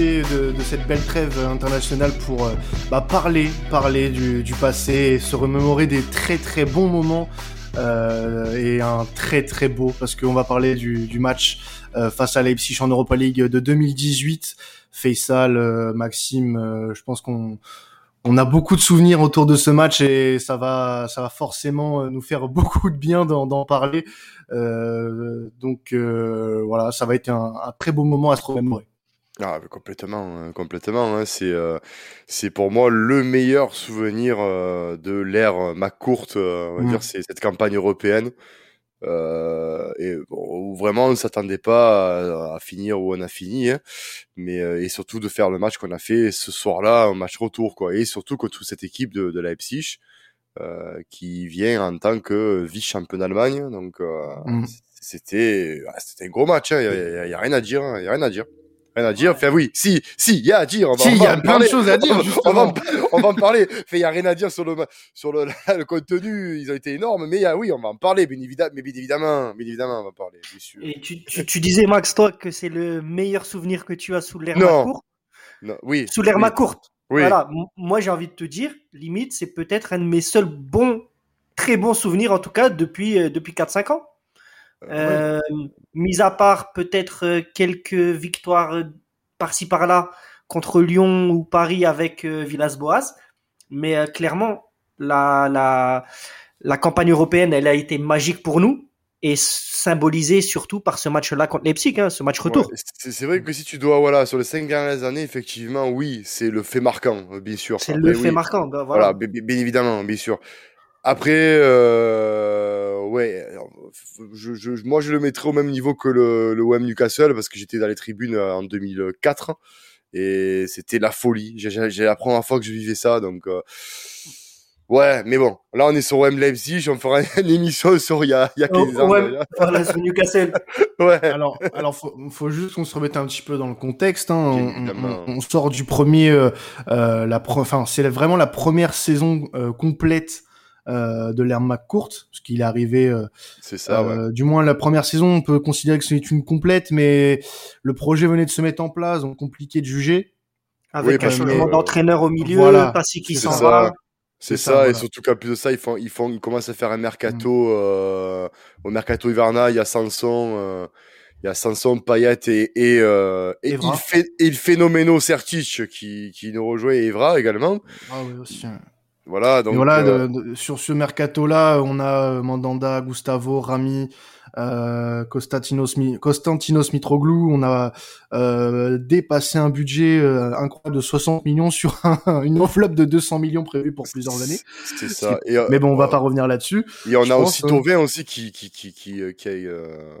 profiter de, cette belle trêve internationale pour euh, bah, parler, parler du, passé et se remémorer des très très bons moments euh, et un très très beau parce qu'on va parler du, match face à Leipzig en Europa League de 2018. Faisal, Maxime, je pense qu'on on a beaucoup de souvenirs autour de ce match et ça va, ça va forcément nous faire beaucoup de bien d'en parler. Euh, donc euh, voilà, ça va être un, très beau moment à se remémorer. Ah, complètement, hein, complètement. Hein. C'est, euh, c'est pour moi le meilleur souvenir de l'ère McCourt, on va mmh. dire, c'est cette campagne européenne. et où vraiment on ne s'attendait pas à, finir où on a fini, hein. mais et surtout de faire le match qu'on a fait ce soir-là, un match retour, quoi. Et surtout contre cette équipe de, de Leipzig, euh, qui vient en tant que vice-champion d'Allemagne. Donc, euh, mm. c'était, c'était un gros match. Il hein. n'y a, y a, rien à dire. Il hein. y a rien à dire. Rien à dire. Enfin, oui, si, si, il y a à dire. On va, si, il y a plein de choses à dire. on, va, on va en parler. Enfin, il n'y a rien à dire sur le, sur le, le contenu. Ils ont été énormes. Mais a, oui, on va en parler, bien évidemment. Mais bien évidemment, bien évidemment, on va en parler, bien sûr. Et tu, tu, tu disais, Max, toi, que c'est le meilleur souvenir que tu as sous l'ère courte. Non, oui. Sous l'ère oui. courte. Voilà, moi j'ai envie de te dire, limite, c'est peut-être un de mes seuls bons, très bons souvenirs, en tout cas, depuis, euh, depuis 4-5 ans. Euh, euh Mis à part peut-être euh, quelques victoires par-ci par-là contre Lyon ou Paris avec Villas-Boas, mais clairement, la, la, la campagne européenne, elle a été magique pour nous et symbolisé surtout par ce match-là contre Leipzig, hein, ce match retour. c'est vrai que si tu dois, voilà, sur les cinq dernières années, effectivement, oui, c'est le fait marquant, euh, bien sûr. C'est le fait marquant, bah, voilà. bien, évidemment, bien sûr. Après, euh, ouais, je, je, moi je le mettrais au même niveau que le, le OM Newcastle parce que j'étais dans les tribunes euh, en 2004 et c'était la folie. J'ai la première fois que je vivais ça, donc. Euh, Ouais, mais bon, là on est sur OM Leipzig, on fera une émission sur il y a, il y a 15 ans. Ouais, voilà, sur Newcastle. ouais. Alors, alors faut, faut juste qu'on se remette un petit peu dans le contexte. Hein. On, on, sort du premier, euh, euh la enfin c'est vraiment la première saison euh, complète euh, de l'ère McCourt, parce qu'il est arrivé. Euh, c'est ça. Ouais. Du moins la première saison, on peut considérer que c'est une complète, mais le projet venait de se mettre en place, donc compliqué de juger. Avec un changement d'entraîneur au milieu, voilà. Passy qui s'en va. C'est ça, et surtout qu'en plus de ça, ils font, ils font, ils commencent à faire un mercato mm. euh, au mercato hivernal. Il y a Sanson, euh, il y a Sanson, Payet et et, euh, et, il fait, et le phénoméno Sertic qui qui nous rejoint et Evra également. Ah oui aussi. Voilà donc. voilà, euh, sur ce mercato là, on a Mandanda, Gustavo, Rami, euh, Constantinos, Constantinos Mitroglou, on a euh, dépassé un budget euh, incroyable de 60 millions sur une enveloppe de 200 millions prévue pour plusieurs années. C'est ça. mais bon, on va pas revenir là-dessus. Et on a aussi Tovin aussi qui qui qui qui, qui,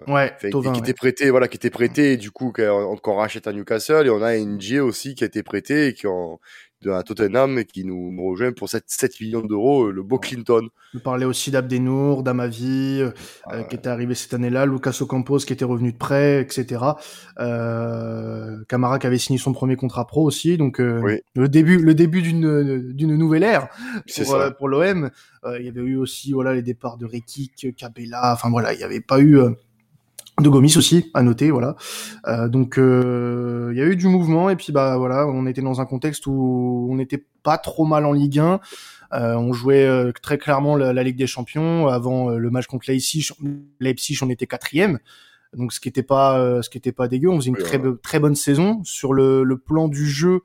ouais, qui était prêté, voilà, qui était prêté, et du coup qu'on rachète à Newcastle, et on a NG aussi qui a été prêté et qui ont de la Tottenham qui nous, rejoint pour 7, 7 millions d'euros, euh, le beau Clinton. Je parlais aussi d'Abdenour, d'Amavi, euh, euh, qui était arrivé cette année-là, Lucas Ocampos qui était revenu de prêt, etc. Euh, Camara qui avait signé son premier contrat pro aussi, donc le début, le début d'une d'une nouvelle ère pour, pour l'OM. il y avait eu aussi voilà les départs de Rekik, Cabella, enfin voilà, il n'y avait pas eu de Gomis aussi à noter voilà. Euh, donc euh, il y a eu du mouvement et puis bah voilà on était dans un contexte où on n'était pas trop mal en Ligue 1 euh, on jouait euh, très clairement la, Ligue des Champions. Avant le match contre Leipzig Leipzig on était quatrième. Donc ce qui était pas ce qui était pas dégueu. On faisait une très très bonne saison. Sur le, le plan du jeu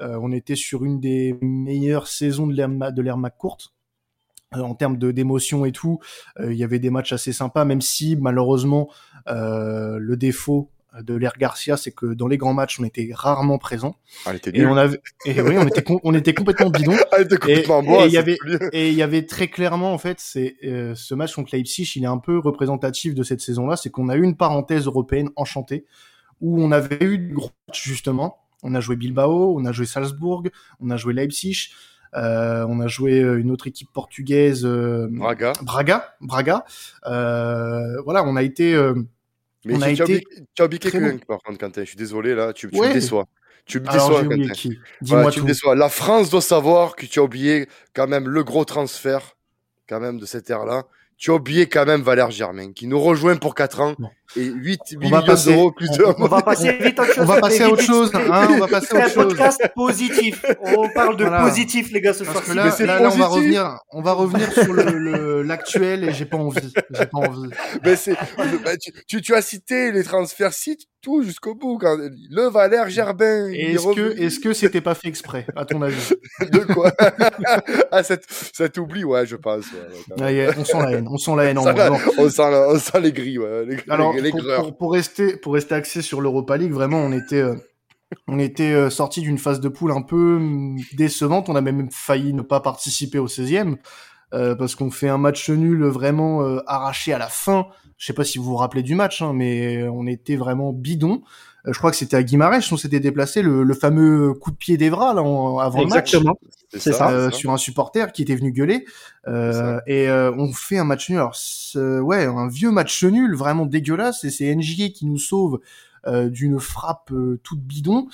on était sur une des meilleures saisons de l'ère de l'ère courte euh, en termes de d'émotion et tout, euh, il y avait des matchs assez sympas, même si malheureusement euh, le défaut de l'Air Garcia, c'est que dans les grands matchs, on était rarement présent. Ah, était et on avait, et oui, on était, on était complètement bidon. Ah, était complètement et, et il y avait, et il y avait très clairement, en fait, c'est ce match contre Leipzig, il est un peu représentatif de cette saison-là, c'est qu'on a eu une parenthèse européenne enchantée où on avait eu du gros matchs justement. On a joué Bilbao, on a joué Salzbourg, on a joué Leipzig. Euh, on a joué euh, une autre équipe portugaise, euh, Braga. Braga, Braga. voilà, on a été. Mais on a tu, été as oublié quelqu'un par contre, Quentin. Je suis désolé là, tu, tu me déçois. Tu me déçois, Quentin. Dis-moi tout. Me La France doit savoir que tu as oublié quand même le gros transfert, quand même de cette ère-là. Tu as oublié quand même Valère Germain, qui nous rejoint pour 4 ans et 8, 8 millions d'euros plus de... On, va passer vite autre chose. On va passer à autre chose. Hein, on va passer à autre chose. un podcast positif. On parle de positif, les gars, ce soir. Là, là, là, on va revenir, on va revenir sur l'actuel le, et j'ai pas envie. J'ai pas envie. Mais c'est, bah, tu, tu, tu, as cité les transferts sites, tout jusqu'au bout. Quand, le Valère Germain. Est-ce que, est-ce que c'était pas fait exprès, à ton avis? de quoi? ah, cet, cet oubli, ouais, je pense. Ouais, ouais, on sent la haine. On sent la haine. On, on, sent, on sent les ouais. Les, Alors, les, pour, pour, pour, rester, pour rester axé sur l'Europa League, vraiment, on était, euh, on était euh, sorti d'une phase de poule un peu hum, décevante. On a même failli ne pas participer au 16e. Euh, parce qu'on fait un match nul vraiment euh, arraché à la fin. Je sais pas si vous vous rappelez du match, hein, mais on était vraiment bidon. Euh, je crois que c'était à Guimarães, on s'était déplacé le, le, fameux coup de pied d'Evra là, avant Exactement. le match. C'est ça, euh, sur un supporter qui était venu gueuler. Euh, et euh, on fait un match nul. Alors ouais, un vieux match nul, vraiment dégueulasse. Et c'est NJ qui nous sauve d'une frappe toute bidon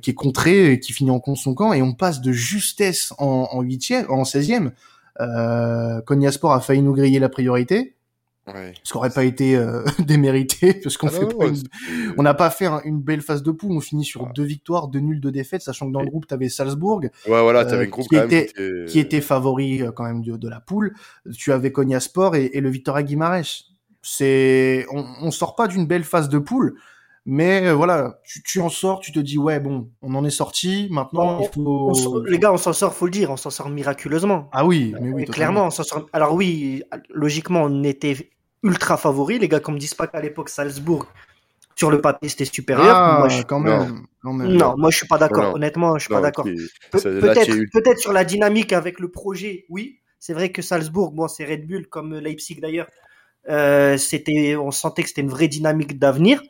qui est contrée, et qui finit en contre son camp. Et on passe de justesse en, en 8 en 16e. Euh, Cognasport a failli nous griller la priorité. Ouais. Ce qui n'aurait pas été euh, démérité parce qu'on ah fait pas une... on n'a pas fait une belle phase de poule on finit sur deux victoires deux nuls deux défaites sachant que dans le groupe tu avais Salzbourg ouais voilà euh, groupe qui, était, qui, était... qui était favori euh, quand même de, de la poule tu avais Cognasport et, et le Victoria Guimarães c'est on, on sort pas d'une belle phase de poule mais euh, voilà, tu, tu, en sors, tu te dis ouais bon, on en est sorti. Maintenant, il faut... les gars, on s'en sort, faut le dire, on s'en sort miraculeusement. Ah oui, mais oui, clairement, on s'en sort. Alors oui, logiquement, on était ultra favoris. Les gars, comme disent pas qu'à l'époque Salzbourg, sur le papier, c'était supérieur. Ah, moi, je... quand, même, non. non. moi je suis pas d'accord. Honnêtement, je suis pas d'accord. Peut-être, peut-être sur la dynamique avec le projet, oui. C'est vrai que Salzbourg, bon, c'est Red Bull comme Leipzig d'ailleurs. Euh, c'était, on sentait que c'était une vraie dynamique d'avenir.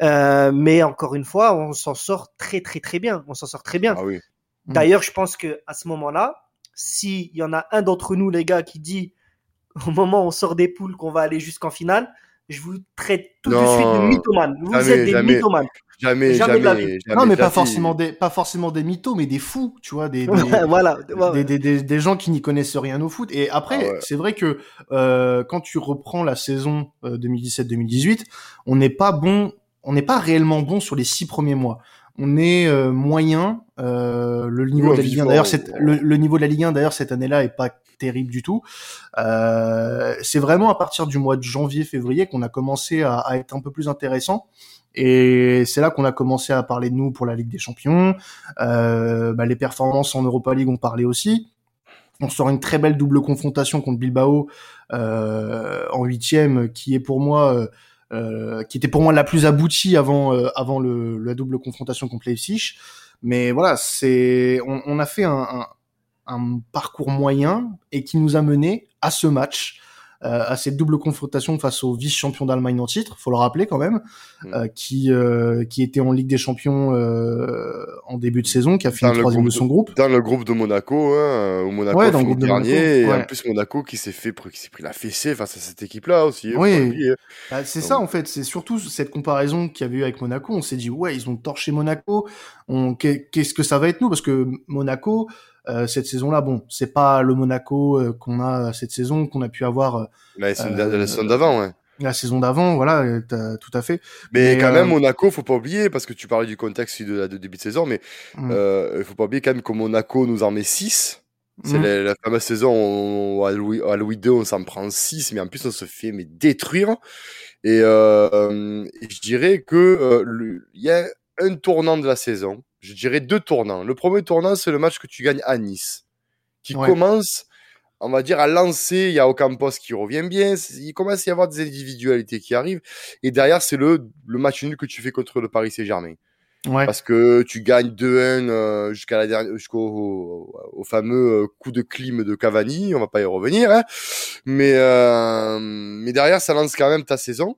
Euh, mais encore une fois, on s'en sort très très très bien. On s'en sort très bien. Ah oui. Mm. D'ailleurs, je pense que à ce moment-là, s'il y en a un d'entre nous, les gars, qui dit au moment où on sort des poules qu'on va aller jusqu'en finale, je vous traite tout de suite de mythomane. Vous êtes des jamais, mythomanes. Jamais, jamais, jamais, Non, mais pas forcément des, pas forcément des mythos, mais des fous, tu vois, des, des voilà, des, des, des, des, gens qui n'y connaissent rien au foot. Et après, ah ouais. c'est vrai que euh, quand tu reprends la saison 2017-2018, euh, on n'est pas bon on n'est pas réellement bon sur les six premiers mois. On est euh, moyen. Euh, le niveau de la Ligue 1 d'ailleurs, le, le, niveau de la Ligue 1 d'ailleurs cette année-là est pas terrible du tout. Euh, c'est vraiment à partir du mois de janvier-février qu'on a commencé à, à, être un peu plus intéressant. Et c'est là qu'on a commencé à parler de nous pour la Ligue des Champions. Euh, bah, les performances en Europa League ont parlé aussi. On sort une très belle double confrontation contre Bilbao euh, en huitième, qui est pour moi euh, euh, qui était pour moi la plus aboutie avant euh, avant le, la double confrontation contre Leipzig. Mais voilà, c'est on, on, a fait un, un, un, parcours moyen et qui nous a mené à ce match euh, à cette double confrontation face au vice-champion d'Allemagne en titre, faut le rappeler quand même, mm. euh, qui euh, qui était en Ligue des Champions en début de saison, qui a fini troisième de son groupe. Dans le groupe de Monaco, hein, au Monaco ouais, dans le groupe dernier, de Monaco, ouais. et en plus Monaco qui s'est fait qui s'est pris la fessée face à cette équipe-là aussi. Oui, bah, c'est ça en fait, c'est surtout cette comparaison qu'il y avait eu avec Monaco. On s'est dit ouais, ils ont torché Monaco. On qu'est-ce que ça va être nous? Parce que Monaco euh, cette saison-là, bon, c'est pas le Monaco euh, qu'on a cette saison, qu'on a pu avoir euh, la, saison d'avant, ouais. La saison d'avant, voilà, tout à fait. Mais, mais quand même, Monaco, faut pas oublier, parce que tu parlais du contexte de, la, début de saison, mais mm. il faut pas oublier quand même que Monaco nous en met 6. C'est mm. la, la, fameuse saison où, à, Louis, à Louis II, on s'en prend 6, mais en plus, on se fait mais détruire. Et, euh, et je dirais que il y a un tournant de la saison je dirais deux tournants. Le premier tournant, c'est le match que tu gagnes à Nice, qui ouais. commence, on va dire, à lancer. Il y a Ocampos qui revient bien. Il commence à y avoir des individualités qui arrivent. Et derrière, c'est le, le match nul que tu fais contre le Paris Saint-Germain. Ouais. Parce que tu gagnes 2-1 euh, jusqu'à la dernière, jusqu'au au, au fameux euh, coup de clim de Cavani. On va pas y revenir, hein. mais euh, mais derrière ça lance quand même ta saison.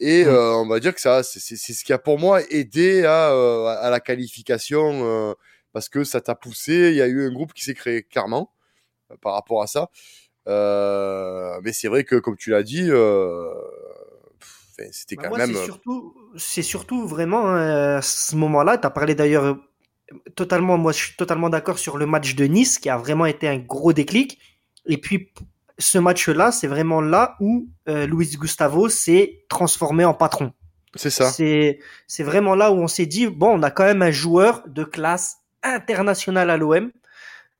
Et mmh. euh, on va dire que ça, c'est ce qui a pour moi aidé à, euh, à la qualification euh, parce que ça t'a poussé. Il y a eu un groupe qui s'est créé clairement par rapport à ça. Mais c'est vrai que, comme tu l'as dit, c'était bah quand moi, même. C'est surtout, c'est surtout vraiment à ce moment-là. Tu as parlé d'ailleurs totalement. Moi, je suis totalement d'accord sur le match de Nice qui a vraiment été un gros déclic. Et puis ce match-là, c'est vraiment là où euh, Luis Gustavo s'est transformé en patron. C'est ça. C'est c'est vraiment là où on s'est dit bon, on a quand même un joueur de classe internationale à l'OM,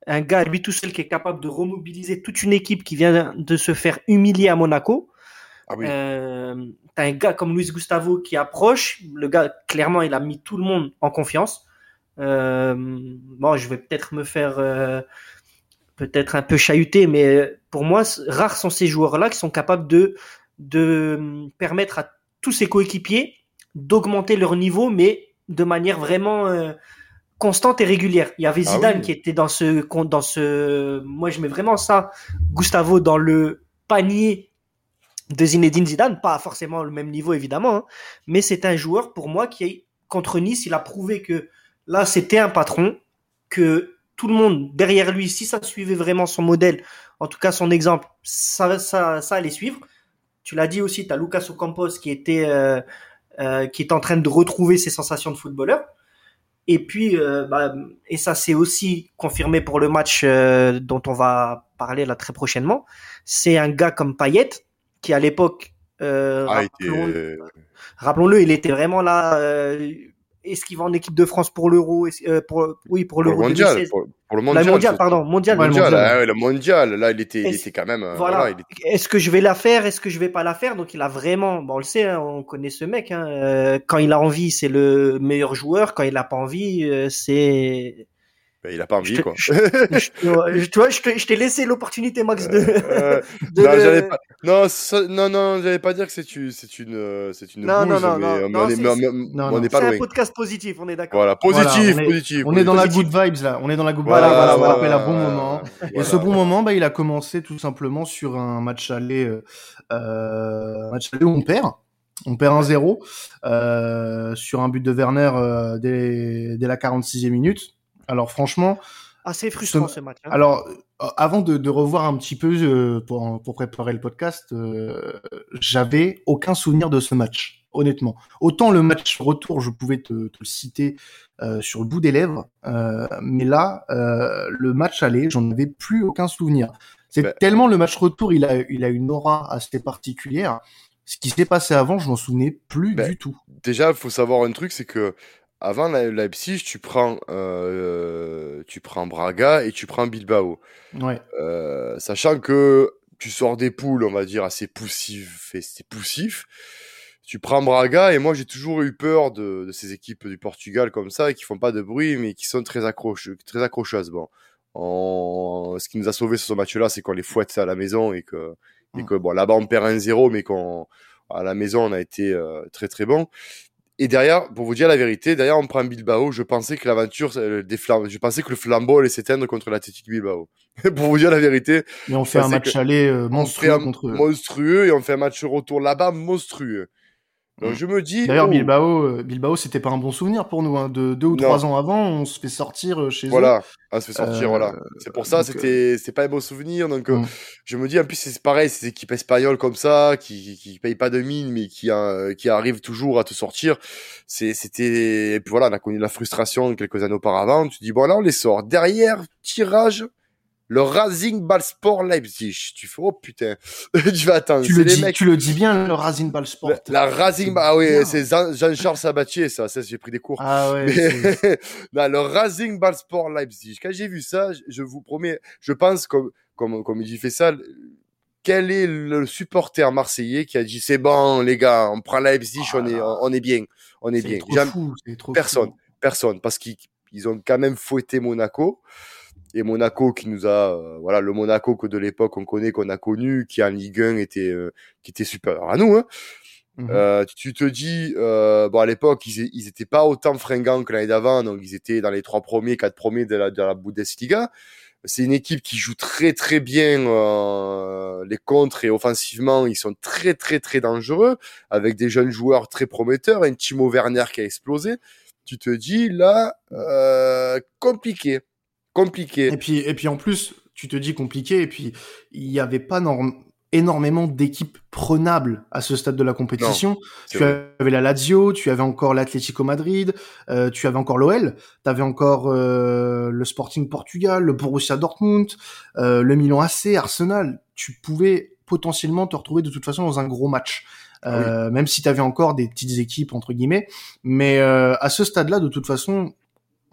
un gars lui tout seul qui est capable de remobiliser toute une équipe qui vient de se faire humilier à Monaco. Ah oui. euh, t'as un gars comme Luis Gustavo qui approche. Le gars, clairement, il a mis tout le monde en confiance. Euh, bon, je vais peut-être me faire peut-être un peu chahuter, mais pour moi, rares sont ces joueurs-là qui sont capables de de permettre à tous ses coéquipiers d'augmenter leur niveau, mais de manière vraiment euh, constante et régulière. Il y avait ah Zidane qui était dans ce dans ce moi je mets vraiment ça Gustavo dans le panier de Zinedine Zidane, pas forcément le même niveau évidemment, hein, mais c'est un joueur pour moi qui contre Nice, il a prouvé que là c'était un patron que tout le monde derrière lui, si ça suivait vraiment son modèle, en tout cas son exemple, ça, ça, ça allait suivre. Tu l'as dit aussi, tu as Lucas Ocampos qui était, euh, euh, qui est en train de retrouver ses sensations de footballeur. Et puis, euh, bah, et ça c'est aussi confirmé pour le match euh, dont on va parler là très prochainement. C'est un gars comme Payet qui à l'époque, euh, ah, rappelons-le, il était vraiment là est-ce qu'il va en équipe de France pour l'Euro euh, pour oui pour l'Euro mondial pour, le mondial, la mondial pardon mondial mondial, ah le mondial là il était il était quand même euh, voilà, est-ce que je vais la faire? Est-ce que je vais pas la faire? Donc il a vraiment bon on le sait hein, on connaît ce mec hein, euh, quand il a envie c'est le meilleur joueur. Quand il a pas envie euh, c'est ben, il a pas envie, quoi. tu vois, je t'ai laissé l'opportunité, Max, de. Euh, de non, pas. Non, non, non, j'allais pas dire que c'est une, c'est une, c'est une. Non, non, non, mais, non, on est, on est pas C'est un podcast positif, on est d'accord. Voilà, positif, positif. On est dans la good vibes là. On est dans la good vibes. Voilà, on rappelle un bon moment. Et ce bon moment, bah, il a commencé tout simplement sur un match aller, euh, match aller où on perd. On perd 1-0 euh, sur un but de Werner euh, dès, dès la 46e minute. Alors franchement, assez frustrant ce, match. Hein. Alors euh, avant de, de, revoir un petit peu euh, pour, pour, préparer le podcast, euh, j'avais aucun souvenir de ce match, honnêtement. Autant le match retour, je pouvais te, te le citer euh, sur le bout des lèvres, euh, mais là, le match aller, j'en avais plus aucun souvenir. C'est bah tellement le match retour, il a, il a une aura assez particulière. Ce qui s'est passé avant, je m'en souvenais plus bah, du tout. Déjà, il faut savoir un truc, c'est que avant Leipzig, tu prends, euh, tu prends Braga et tu prends Bilbao. Ouais. Euh, sachant que tu sors des poules, on va dire, assez poussif, c'est poussif. Tu prends Braga et moi j'ai toujours eu peur de, de, ces équipes du Portugal comme ça et qui font pas de bruit mais qui sont très accrocheuses, très accrocheuses. Bon, ce qui nous a sauvé sur ce match-là, c'est qu'on les fouette à la maison et que, et mm. que bon là-bas on perd 1-0 mais qu'on à la maison on a été euh, très très bon. Et derrière, pour vous dire la vérité, derrière on prend Bilbao, je pensais que l'aventure euh, des flammes, je pensais que le flambeau allait s'éteindre contre l'Athletic Bilbao. pour vous dire la vérité. Et on fait un match aller euh, monstrueux contre eux. Monstrueux et on fait un match retour là-bas monstrueux. Donc mm. je me dis. D'ailleurs, oh. Bilbao, euh, Bilbao, c'était pas un bon souvenir pour nous. Hein. De deux ou trois ans avant, on se fait sortir euh, chez eux. Voilà, on se fait sortir. voilà. C'est pour ça, c'était, c'est pas un bon souvenir. Donc mm. je me dis, en plus c'est pareil, ces équipes espagnoles comme ça, qui qui payent pas de mine, mais qui qui arrivent toujours à te sortir. C'est, c'était, et puis voilà, on a connu la frustration quelques années auparavant. Tu dis bon là, on les sort derrière tirage le Racing Ballsport Leipzig. Tu fais, oh putain, tu vas attendre. Tu le, dis, tu le dis bien, le Racing Ballsport. La, la Racing, ah oui, c'est Jean-Charles Sabatier, ça, ça j'ai pris des cours. Ah ouais. non, le Racing Ballsport Leipzig. Quand j'ai vu ça, je vous promets, je pense, comme, comme, comme il fait ça, quel est le supporter marseillais qui a dit c'est bon les gars, on prend Leipzig, on est on est bien, on est, bien. Trop fou, trop personne, personne, parce qu'ils ont quand même fouetté Monaco et Monaco qui nous a euh, voilà le Monaco que de l'époque on connaît qu'on a connu qui en Ligue 1 était euh, qui était super à nous hein. Mhm. Euh, tu te dis euh, bon à l'époque ils, ils étaient pas autant fringants que l'année d'avant donc ils étaient dans les trois premiers quatre premiers de la de la Bundesliga c'est une équipe qui joue très très bien les contres et offensivement ils sont très très très dangereux avec des jeunes joueurs très prometteurs un Timo Werner qui a explosé tu te dis là compliqué compliqué. Et puis, et puis en plus, tu te dis compliqué, et puis il n'y avait pas norme énormément d'équipes prenables à ce stade de la compétition. tu avais la Lazio, tu avais encore l'Atlético Madrid, euh, tu avais encore l'OL, tu avais encore euh, le Sporting Portugal, le Borussia Dortmund, euh, le Milan AC, Arsenal. Tu pouvais potentiellement te retrouver de toute façon dans un gros match. Ah même si tu avais encore des petites équipes entre guillemets, mais à ce stade-là, de toute façon,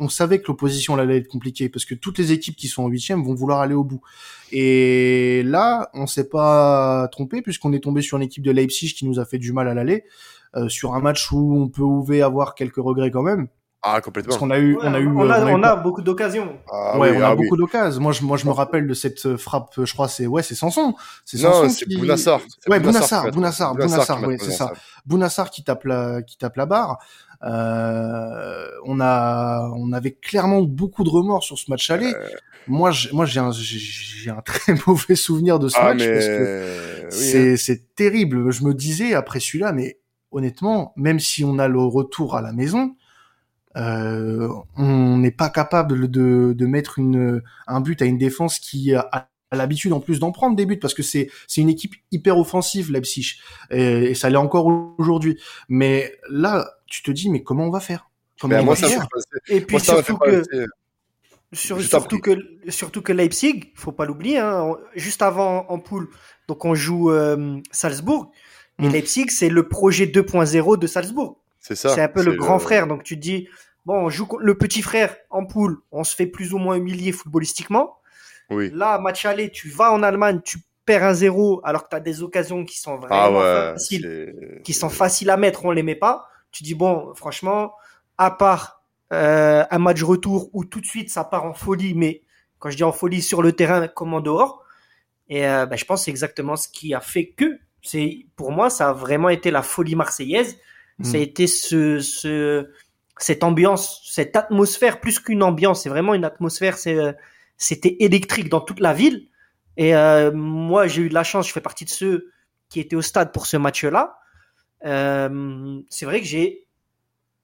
on savait que l'opposition allait être compliquée parce que toutes les équipes qui sont en huitième vont vouloir aller au bout. Et là, on s'est pas trompé puisqu'on est tombé sur une équipe de Leipzig qui nous a fait du mal à l'aller, euh, sur un match où on peut ouvrir avoir quelques regrets quand même. Ah complètement. Parce qu'on a eu, on a eu, on a, beaucoup d'occasions. Ah ouais, on a ah beaucoup d'occasions. Moi, je, moi, je me rappelle de cette frappe. Je crois, c'est ouais, c'est Sanson. C'est Sanson. Non, c'est Bounassar. Ouais, Bounassar, Bounassar, Bounassar. Ouais, c'est ça. Bounassar qui tape la, qui tape la barre. Euh, on a, on avait clairement beaucoup de remords sur ce match aller. Euh... Moi, moi, j'ai un, j'ai un très mauvais souvenir de ce ah, match parce que c'est, hein. c'est terrible. Je me disais après celui-là, mais honnêtement, même si on a le retour à la maison, euh, on n'est pas capable de, de mettre une, un but à une défense qui a l'habitude en plus d'en prendre des buts parce que c'est c'est une équipe hyper offensive Leipzig et, et ça l'est encore aujourd'hui mais là tu te dis, mais comment on va faire? Comment ben, on va faire? Et puis surtout que, surtout que surtout que Leipzig, faut pas l'oublier, hein, juste avant en poule, donc on joue euh, Salzbourg. Et mm. Leipzig, c'est le projet 2.0 de Salzbourg. C'est ça. C'est un peu le grand frère. Donc tu te dis, bon, on joue le petit frère en poule, on se fait plus ou moins humilier footballistiquement. Oui. Là, match aller, tu vas en Allemagne, tu perds un 0 alors que tu as des occasions qui sont ah vraiment faciles, qui sont faciles à mettre, on les met pas tu dis bon, franchement, à part euh, un match retour où tout de suite ça part en folie, mais quand je dis en folie sur le terrain comme en dehors, et euh, bah, je pense que c'est exactement ce qui a fait que c'est pour moi ça a vraiment été la folie marseillaise. Mm. Ça a été ce, ce cette ambiance, cette atmosphère plus qu'une ambiance, c'est vraiment une atmosphère. C'est c'était électrique dans toute la ville. Et euh, moi j'ai eu de la chance, je fais partie de ceux qui étaient au stade pour ce match-là. Euh, c'est vrai que j'ai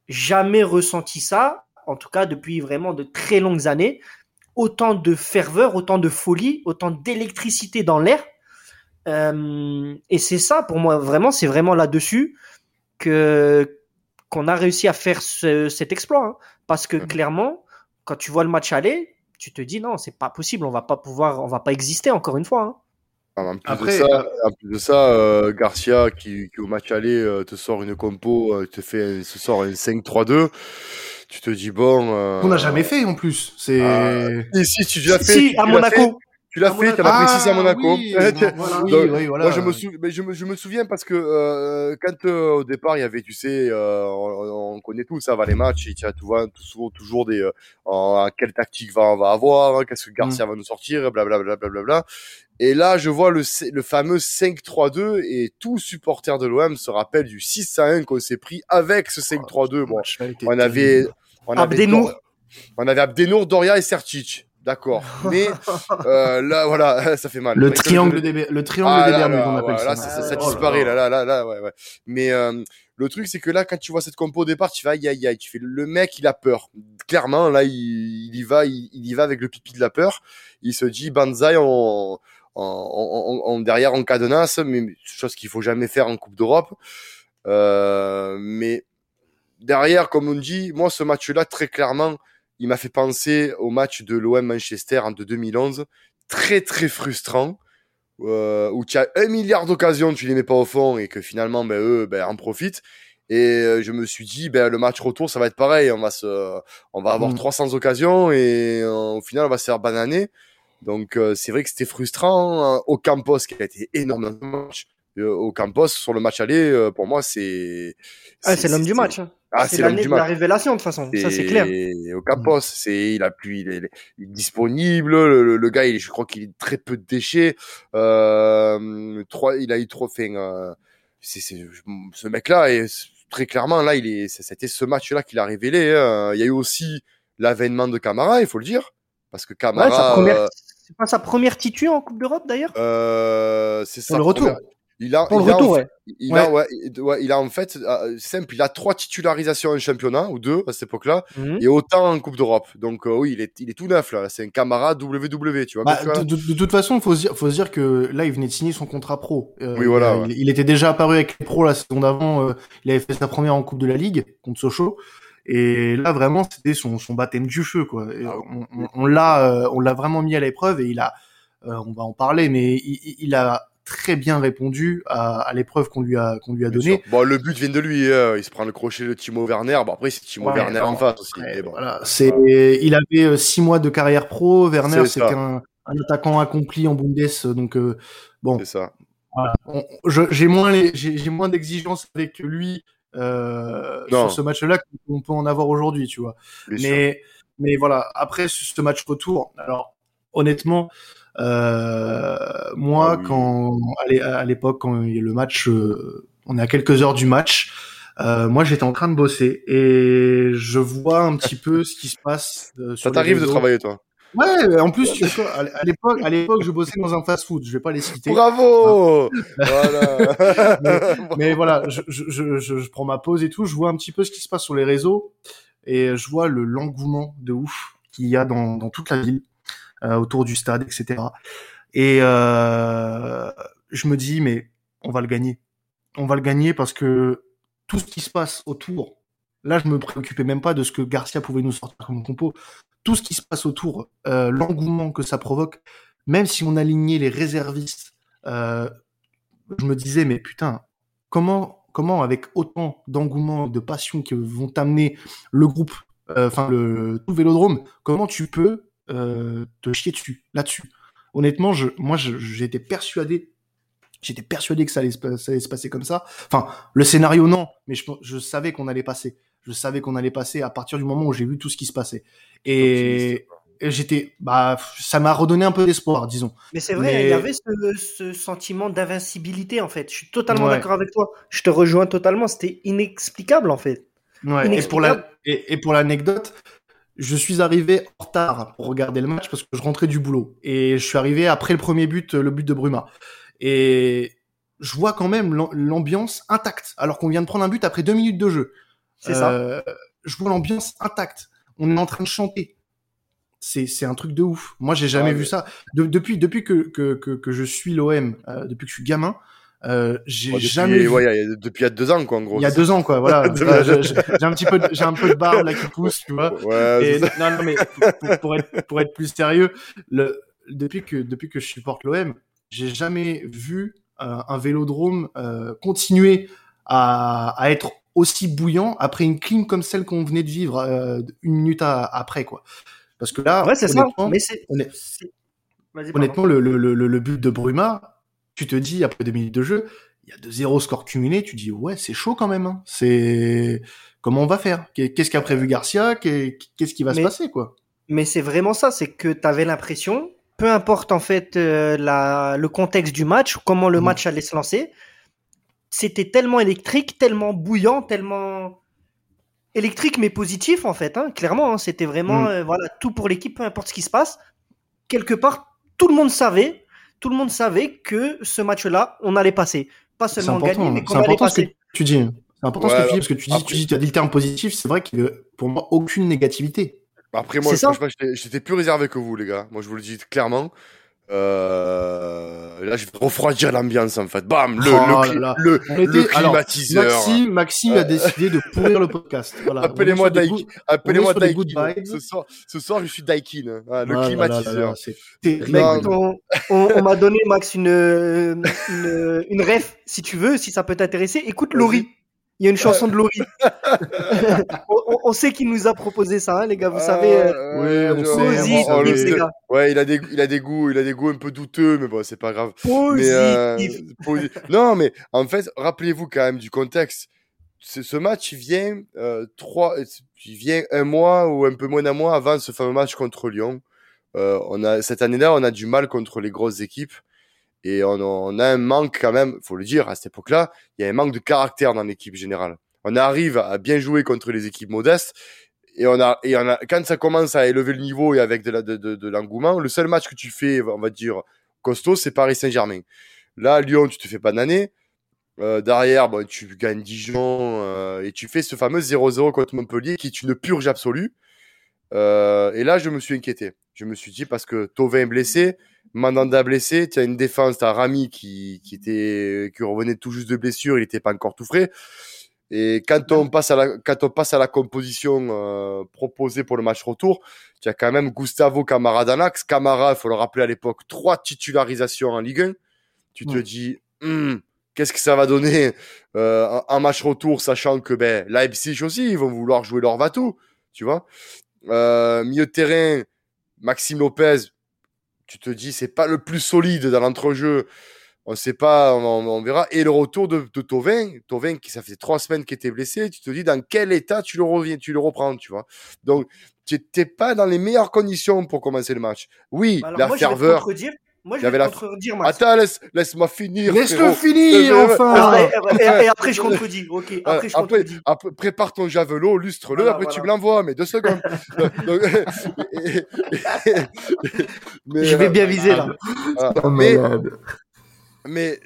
jamais ressenti ça, en tout cas depuis vraiment de très longues années, autant de ferveur, autant de folie, autant d'électricité dans l'air. Euh, et c'est ça pour moi vraiment, c'est vraiment là-dessus que qu'on a réussi à faire cet exploit, hein. parce que clairement, quand tu vois le match aller, tu te dis non, c'est pas possible, on va pas pouvoir, on va pas exister encore une fois. Hein. En plus de ça, en plus de ça euh, Garcia qui, qui, au match aller euh, te sort une compo, euh, te fait, se sort un 5-3-2. Tu te dis bon. On n'a jamais fait en plus. C'est. Ah, si, tu l'as fait. Si, à Monaco. Tu l'as fait, tu as précisé à Monaco. Oui, oui, voilà. Moi, je me, je, me, je me souviens parce que euh, quand euh, au départ, il y avait, tu sais, euh, on, on, connaît tout ça, va les matchs, il y a tout, toujours, toujours des, euh, quelle tactique va, on va avoir, qu'est-ce que Garcia mm. va nous sortir, blablabla. Bla, bla, bla, et là, je vois le, le fameux 5-3-2 et tout supporter de l'OM se rappelle du 6-1 qu'on s'est pris avec ce 5-3-2. Bon, on avait, on avait, Abdenour. on avait Abdenour, Doria et Sertic. D'accord. Mais euh, là, voilà, ça fait mal. Le triangle des, le triangle ah, des Bermudes, on appelle ça. ça, ça, disparaît, là, là, là, là, ouais, ouais. Mais euh, le truc, c'est que là, quand tu vois cette compo au départ, tu vas aïe, aïe, aïe. Tu fais le mec, il a peur. Clairement, là, il, il y va, il, il, y va avec le pipi de la peur. Il se dit, Banzai, on, on, on, derrière en cadenasse, mais chose qu'il faut jamais faire en Coupe d'Europe. Euh, mais derrière, comme on dit, moi, ce match-là, très clairement, il m'a fait penser au match de l'OM Manchester en 2011, très très frustrant, euh, où tu as un milliard d'occasions, tu les mets pas au fond et que finalement ben, eux ben, en profitent. Et euh, je me suis dit, ben, le match retour, ça va être pareil. On va, se, on va avoir 300 mm. occasions et euh, au final, on va se faire bananer. Donc, euh, c'est vrai que c'était frustrant. Hein. Au Campos, qui a été énorme match, au Campos, sur le match aller, pour moi, c'est. Ah, c'est l'homme du match. Hein. Ah, c'est l'année de la révélation de toute façon, ça c'est clair. Au Campos, c'est il a plus, il est, disponible. Le, gars, il, je crois qu'il a très peu de déchets. Euh, trois, il a eu trop faim. Euh, c'est, ce mec-là et très clairement là, il est, c'était ce match-là qu'il a révélé. Hein. Il y a eu aussi l'avènement de Camara, il faut le dire, parce que Camara. Ouais, première... C'est pas sa première titu en Coupe d'Europe d'ailleurs? Euh, c'est ça. Le retour. Il a, Pour le retour, ouais. Il, A, ouais, il a en fait, euh, simple, il a trois titularisations en championnat, ou deux à cette époque-là, mhm. et autant en Coupe d'Europe. Donc euh, oui, il est, il est tout neuf là. C'est un camarade WW, tu vois. Bah, de, toute façon, faut se dire, faut se dire que là, il venait de signer son contrat pro. Euh, oui, voilà. Il, était déjà apparu avec les pros la saison d'avant. il avait fait sa première en Coupe de la Ligue contre Sochaux. Et là, vraiment, c'était son, son baptême du feu, quoi. Ah on, l'a, on l'a vraiment mis à l'épreuve et il a, on va en parler, mais il, il a très bien répondu à, à l'épreuve qu'on lui a qu'on lui a donnée. Bon, le but vient de lui. Hein. Il se prend le crochet de Timo Werner. Bon après c'est Timo Werner en face aussi. bon. Voilà, c'est il avait euh, six mois de carrière pro. Werner c'était un, un, attaquant accompli en Bundes. Donc euh, bon. C'est ça. Voilà. J'ai moins j'ai moins d'exigences avec lui euh, sur ce match-là qu'on peut en avoir aujourd'hui, tu vois. mais mais voilà. Après ce match retour, alors honnêtement. Euh, moi, ah quand à l'époque, quand il y a le match, euh, on est à quelques heures du match. Euh, moi, j'étais en train de bosser et je vois un petit peu ce qui se passe. Euh, Ça t'arrive de travailler, toi? Ouais, en plus, à l'époque, à l'époque, je bossais dans un fast-food. Je vais pas les citer. Bravo. voilà. mais, voilà, je, je, je, je, prends ma pause et tout. Je vois un petit peu ce qui se passe sur les réseaux et je vois le l'engouement de ouf qu'il y a dans, dans toute la ville. Euh, autour du stade, etc. Et euh, je me dis, mais on va le gagner. On va le gagner parce que tout ce qui se passe autour, là, je me préoccupais même pas de ce que Garcia pouvait nous sortir comme compo. Tout ce qui se passe autour, euh, l'engouement que ça provoque, même si on alignait les réservistes, euh, je me disais, mais putain, comment, comment avec autant d'engouement, de passion que vont amener le groupe, euh, enfin le tout Vélodrome, comment tu peux te chier dessus, là-dessus? Honnêtement, moi, j'étais persuadé, j'étais persuadé que ça allait, se passer comme ça. Enfin, le scénario non, mais je savais qu'on allait passer. Je savais qu'on allait passer à partir du moment où j'ai vu tout ce qui se passait. Et, j'étais, bah, ça m'a redonné un peu d'espoir, disons. Mais c'est vrai, il y avait ce, ce sentiment d'invincibilité en fait. Je suis totalement d'accord avec toi. Je te rejoins totalement. C'était inexplicable en fait. Ouais. Et pour la, et, et pour l'anecdote, je suis arrivé en retard pour regarder le match parce que je rentrais du boulot. Et je suis arrivé après le premier but, le but de Bruma. Et je vois quand même l'ambiance intacte, alors qu'on vient de prendre un but après deux minutes de jeu. C'est ça. Euh, je vois l'ambiance intacte. On est en train de chanter. C'est, c'est un truc de ouf. Moi, j'ai jamais vu ça. depuis, depuis que, que, que, je suis l'OM, euh, depuis que je suis gamin, euh, j'ai jamais vu... ouais, depuis il y a deux ans quoi en gros. Il y a deux ans quoi, voilà. j'ai un petit peu, j'ai un peu de barbe là qui pousse, tu vois. Ouais, Et, non, non mais pour, pour, être pour être plus sérieux, le, depuis que depuis que je supporte l'OM, j'ai jamais vu euh, un vélodrome euh, continuer à, à être aussi bouillant après une clim comme celle qu'on venait de vivre euh, une minute à, après quoi. Parce que là, ouais, c'est ça. Mais c'est honnêtement le, le, le, le but de Bruma tu te dis, après deux minutes de jeu, il y a de zéro score cumulé, tu dis, ouais, c'est chaud quand même. Hein. C'est comment on va faire? Qu'est-ce qu'a prévu Garcia? Qu'est-ce qui va se passer, quoi? Mais c'est vraiment ça, c'est que tu avais l'impression, peu importe en fait euh, la, le contexte du match, comment le mm. match allait se lancer, c'était tellement électrique, tellement bouillant, tellement électrique mais positif en fait. Hein, clairement, hein, c'était vraiment mm. euh, voilà tout pour l'équipe, peu importe ce qui se passe. Quelque part, tout le monde savait tout le monde savait que ce match-là, on allait passer. Pas seulement gagner, mais qu'on allait passer. Ce que tu dis. C'est important ce que tu dis, parce que tu dis, tu, dis, tu as dit le terme positif, c'est vrai qu'il y a pour moi aucune négativité. Après, moi, j'étais plus réservé que vous, les gars. Moi, je vous le dis clairement. Euh, là, je vais refroidir l'ambiance en fait. Bam, le, oh le, le, climatiseur. Maxime, Maxime a décidé de pourrir le podcast. Voilà. Appelez-moi Daikin. Appelez-moi Daikin. Ce soir, ce soir, je suis Daikin. Hein, le climatiseur. on, on, m'a donné Max une, une, une ref, si tu veux, si ça peut t'intéresser. Écoute Laurie. Il y a une chanson de Laurie. on, sait qu'il nous a proposé ça, hein, les gars. Vous savez. Euh, oui, on Ouais, il a des, il a des goûts, il a des goûts un peu douteux, mais bon, c'est pas grave. Mais, euh, non, mais en fait, rappelez-vous quand même du contexte. Ce match, il vient euh, trois, il vient un mois ou un peu moins d'un mois avant ce fameux match contre Lyon. Euh, on a cette année-là, on a du mal contre les grosses équipes. Et on, a un manque quand même, faut le dire, à cette époque-là, il y a un manque de caractère dans l'équipe générale. On arrive à bien jouer contre les équipes modestes, et on a, et on a, quand ça commence à élever le niveau et avec de, la, de, de, l'engouement, le seul match que tu fais, on va dire, costaud, c'est Paris Saint-Germain. Là, Lyon, tu te fais pas d'année. Euh, derrière, bon, tu gagnes Dijon euh, et tu fais ce fameux 0-0 contre Montpellier qui est une purge absolue. Euh, et là, je me suis inquiété. Je me suis dit parce que Tovin est blessé, Mandanda blessé, tu as une défense, tu as Rami qui, qui, était, qui revenait tout juste de blessure, il n'était pas encore tout frais. Et quand on passe à la, quand on passe à la composition euh, proposée pour le match retour, tu as quand même Gustavo Camara d'Anax. Camara, il faut le rappeler à l'époque, trois titularisations en Ligue 1. Tu te dis, hmm, qu'est-ce que ça va donner euh, un, match retour, sachant que ben, Leipzig aussi, ils vont vouloir jouer leur Vatou, tu vois. Euh, milieu de terrain, Maxime Lopez, tu te dis, c'est pas le plus solide dans l'entrejeu. On sait pas, on, verra. Et le retour de, de Tovin, Tovin qui ça fait trois semaines qu'il était blessé, tu te dis dans quel état tu le reviens, tu le reprends, tu vois. Donc, tu n'étais pas dans les meilleures conditions pour commencer le match. Oui, bah la ferveur. Moi, je vais la... contredire, Max. Attends, laisse, laisse-moi finir. Laisse-le finir, enfin. Et, après, je contredis. Ok, après, je contredis. Après, prépare ton javelot, lustre-le, après, tu me l'envoies, mais deux secondes. je vais bien viser, là. mais, mais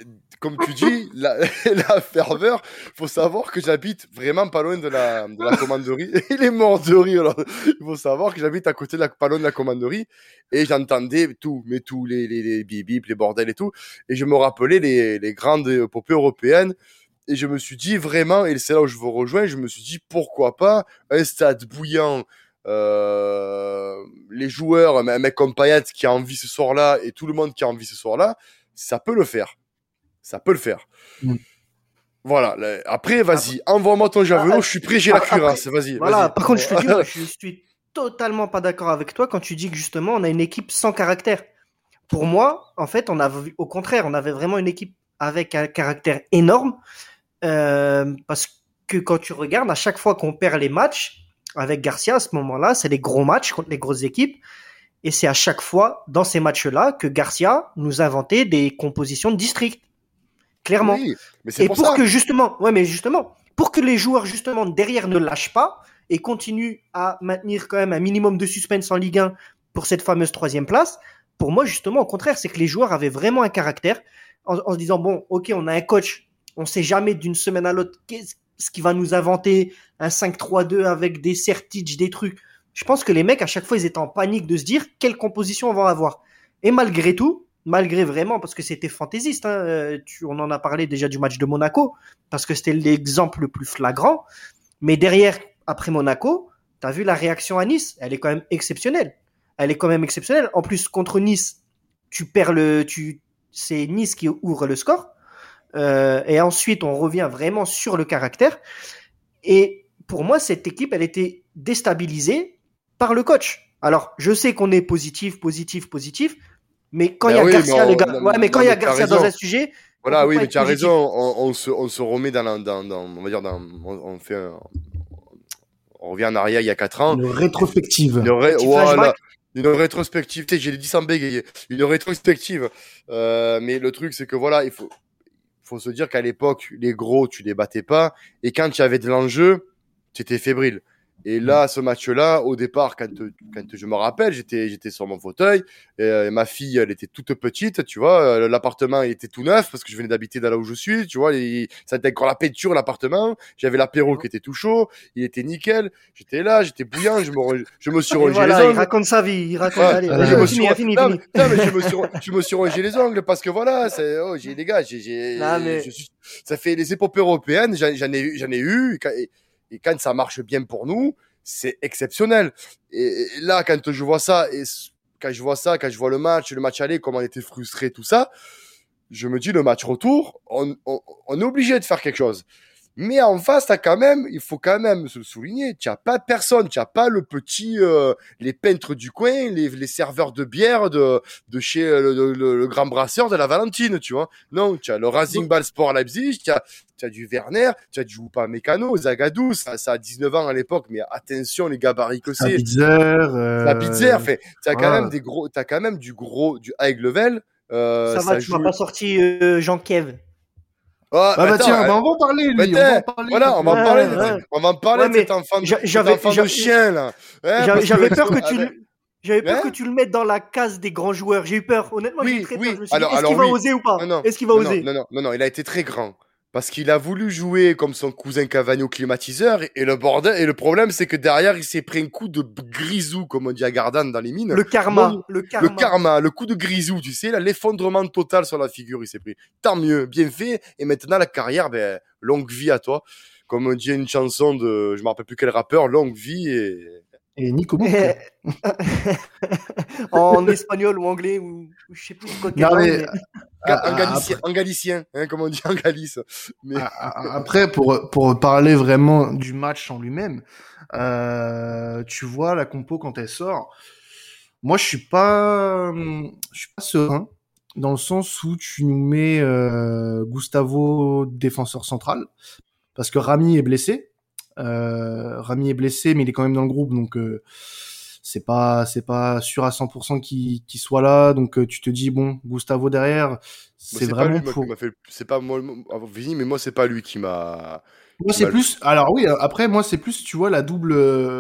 comme tu dis, la, la ferveur, faut savoir que j'habite vraiment pas loin de la, de la commanderie. Il est mort de rire. Il faut savoir que j'habite à côté de la, pas loin de la commanderie et j'entendais tout, mais tout, les, les, les bip, les bordels et tout. Et je me rappelais les, les grandes épopées européennes. Et je me suis dit vraiment, et c'est là où je veux rejoindre, je me suis dit pourquoi pas un stade bouillant, euh, les joueurs, un mec comme Payet qui a envie ce soir-là et tout le monde qui a envie ce soir-là, ça peut le faire. Ça peut le faire. Mm. Voilà. Après, vas-y, envoie-moi ton javelot. Ah, je suis prêt, j'ai la cuirasse. Vas-y. Voilà. Par contre, je te dis, je suis totalement pas d'accord avec toi quand tu dis que justement, on a une équipe sans caractère. Pour moi, en fait, on a au contraire, on avait vraiment une équipe avec un caractère énorme. Euh, parce que quand tu regardes, à chaque fois qu'on perd les matchs avec Garcia, à ce moment-là, c'est les gros matchs contre les grosses équipes. Et c'est à chaque fois, dans ces matchs-là, que Garcia nous inventait des compositions de district clairement. et pour, que justement, ouais, mais justement, pour que les joueurs justement derrière ne lâchent pas et continuent à maintenir quand même un minimum de suspense en Ligue 1 pour cette fameuse troisième place, pour moi justement au contraire, c'est que les joueurs avaient vraiment un caractère en, se disant bon, ok, on a un coach, on sait jamais d'une semaine à l'autre qu'est-ce qui va nous inventer un 5-3-2 avec des certitudes, des trucs. Je pense que les mecs à chaque fois ils étaient en panique de se dire quelle composition on va avoir. Et malgré tout, malgré vraiment, parce que c'était fantaisiste, hein, euh, on en a parlé déjà du match de Monaco, parce que c'était l'exemple le plus flagrant, mais derrière, après Monaco, tu as vu la réaction à Nice, elle est quand même exceptionnelle. Elle est quand même exceptionnelle. En plus, contre Nice, tu perds le, tu, c'est Nice qui ouvre le score. Euh, et ensuite, on revient vraiment sur le caractère. Et pour moi, cette équipe, elle était déstabilisée par le coach. Alors, je sais qu'on est positif, positif, positif, mais quand il y a Garcia, les gars, ouais, mais quand il y a Garcia dans un sujet. Voilà, oui, mais tu as raison, on, on, se, on se remet dans, dans, dans, on va dire, dans, on, fait un, on revient en arrière il y a 4 ans. Une rétrospective. Une, ré... voilà. une rétrospective, j'ai dit sans bégayer, une rétrospective. Euh, mais le truc, c'est que voilà, il faut, faut se dire qu'à l'époque, les gros, tu les battais pas, et quand tu avais de l'enjeu, tu étais fébrile. Et là, ce match-là, au départ, quand, quand je me rappelle, j'étais, j'étais sur mon fauteuil, et, ma fille, elle était toute petite, tu vois, euh, l'appartement, il était tout neuf, parce que je venais d'habiter dans là où je suis, tu vois, et, ça était encore la peinture, l'appartement, j'avais l'apéro qui était tout chaud, il était nickel, j'étais là, j'étais bouillant, je me, je me suis rongé les ongles. il raconte sa vie, il raconte, allez, je me suis, fini, non, fini. Non, mais je me suis, je me suis rongé les ongles, parce que voilà, c'est, oh, j'ai, les gars, j'ai, j'ai, mais... ça fait les épopées européennes, j'en ai, j'en ai eu, et, et quand ça marche bien pour nous, c'est exceptionnel. Et, là, quand je vois ça, et quand je vois ça, quand je vois le match, le match aller, comment on était frustré, tout ça, je me dis le match retour, on, on, on est obligé de faire quelque chose. Mais en face, t'as quand même, il faut quand même se souligner, tu n'as pas personne, tu n'as pas le petit, euh, les peintres du coin, les, les serveurs de bière de, de chez euh, le, le, grand brasseur de la Valentine, tu vois. Non, tu as le Racing Ball Sport Leipzig, tu as, as du Werner, tu as du Oupa Mécano, Zagadou, ça, ça a 19 ans à l'époque, mais attention les gabarits que c'est. Sabitzer. Euh... Sabitzer, fait, t'as quand même des gros, t'as quand même du gros, du high level. Euh, ça va, tu m'as pas sorti euh, Jean Kev. Oh, ah bah tiens, on va en parler, lui. On va en parler. Voilà, on va en parler. On va en parler de cet enfant, de, chien, là. J'avais peur que tu... J'avais peur que tu le mettes dans la case des grands joueurs. J'ai eu peur. Honnêtement, oui, très oui. est-ce qu'il va oser ou pas Est-ce qu'il va oser non, non, non, non, il a été très grand parce qu'il a voulu jouer comme son cousin Cavani au climatiseur et le bordel et le problème c'est que derrière il s'est pris un coup de grisou comme on dit à Gardanne dans les mines. Le karma, le karma. Le karma, le coup de grisou, tu sais, l'effondrement total sur la figure il s'est pris. Tant mieux, bien fait et maintenant la carrière ben longue vie à toi. Comme on dit une chanson de je me rappelle plus quel rappeur, longue vie et et Nico En espagnol ou anglais ou, je sais plus quoi. Non, mais, en, galicien, en galicien hein, comme on dit en Galice. Mais... Après, pour, pour parler vraiment du match en lui-même, euh, tu vois la compo quand elle sort. Moi, je suis pas, je suis pas serein dans le sens où tu nous mets euh, Gustavo défenseur central parce que Rami est blessé. Euh, Rami est blessé, mais il est quand même dans le groupe, donc euh, c'est pas c'est pas sûr à 100% qu'il soit là. Donc euh, tu te dis bon, Gustavo derrière, c'est vraiment pour. C'est pas moi, mais moi c'est pas lui qui m'a. Moi c'est plus. Alors oui, après moi c'est plus, tu vois, la double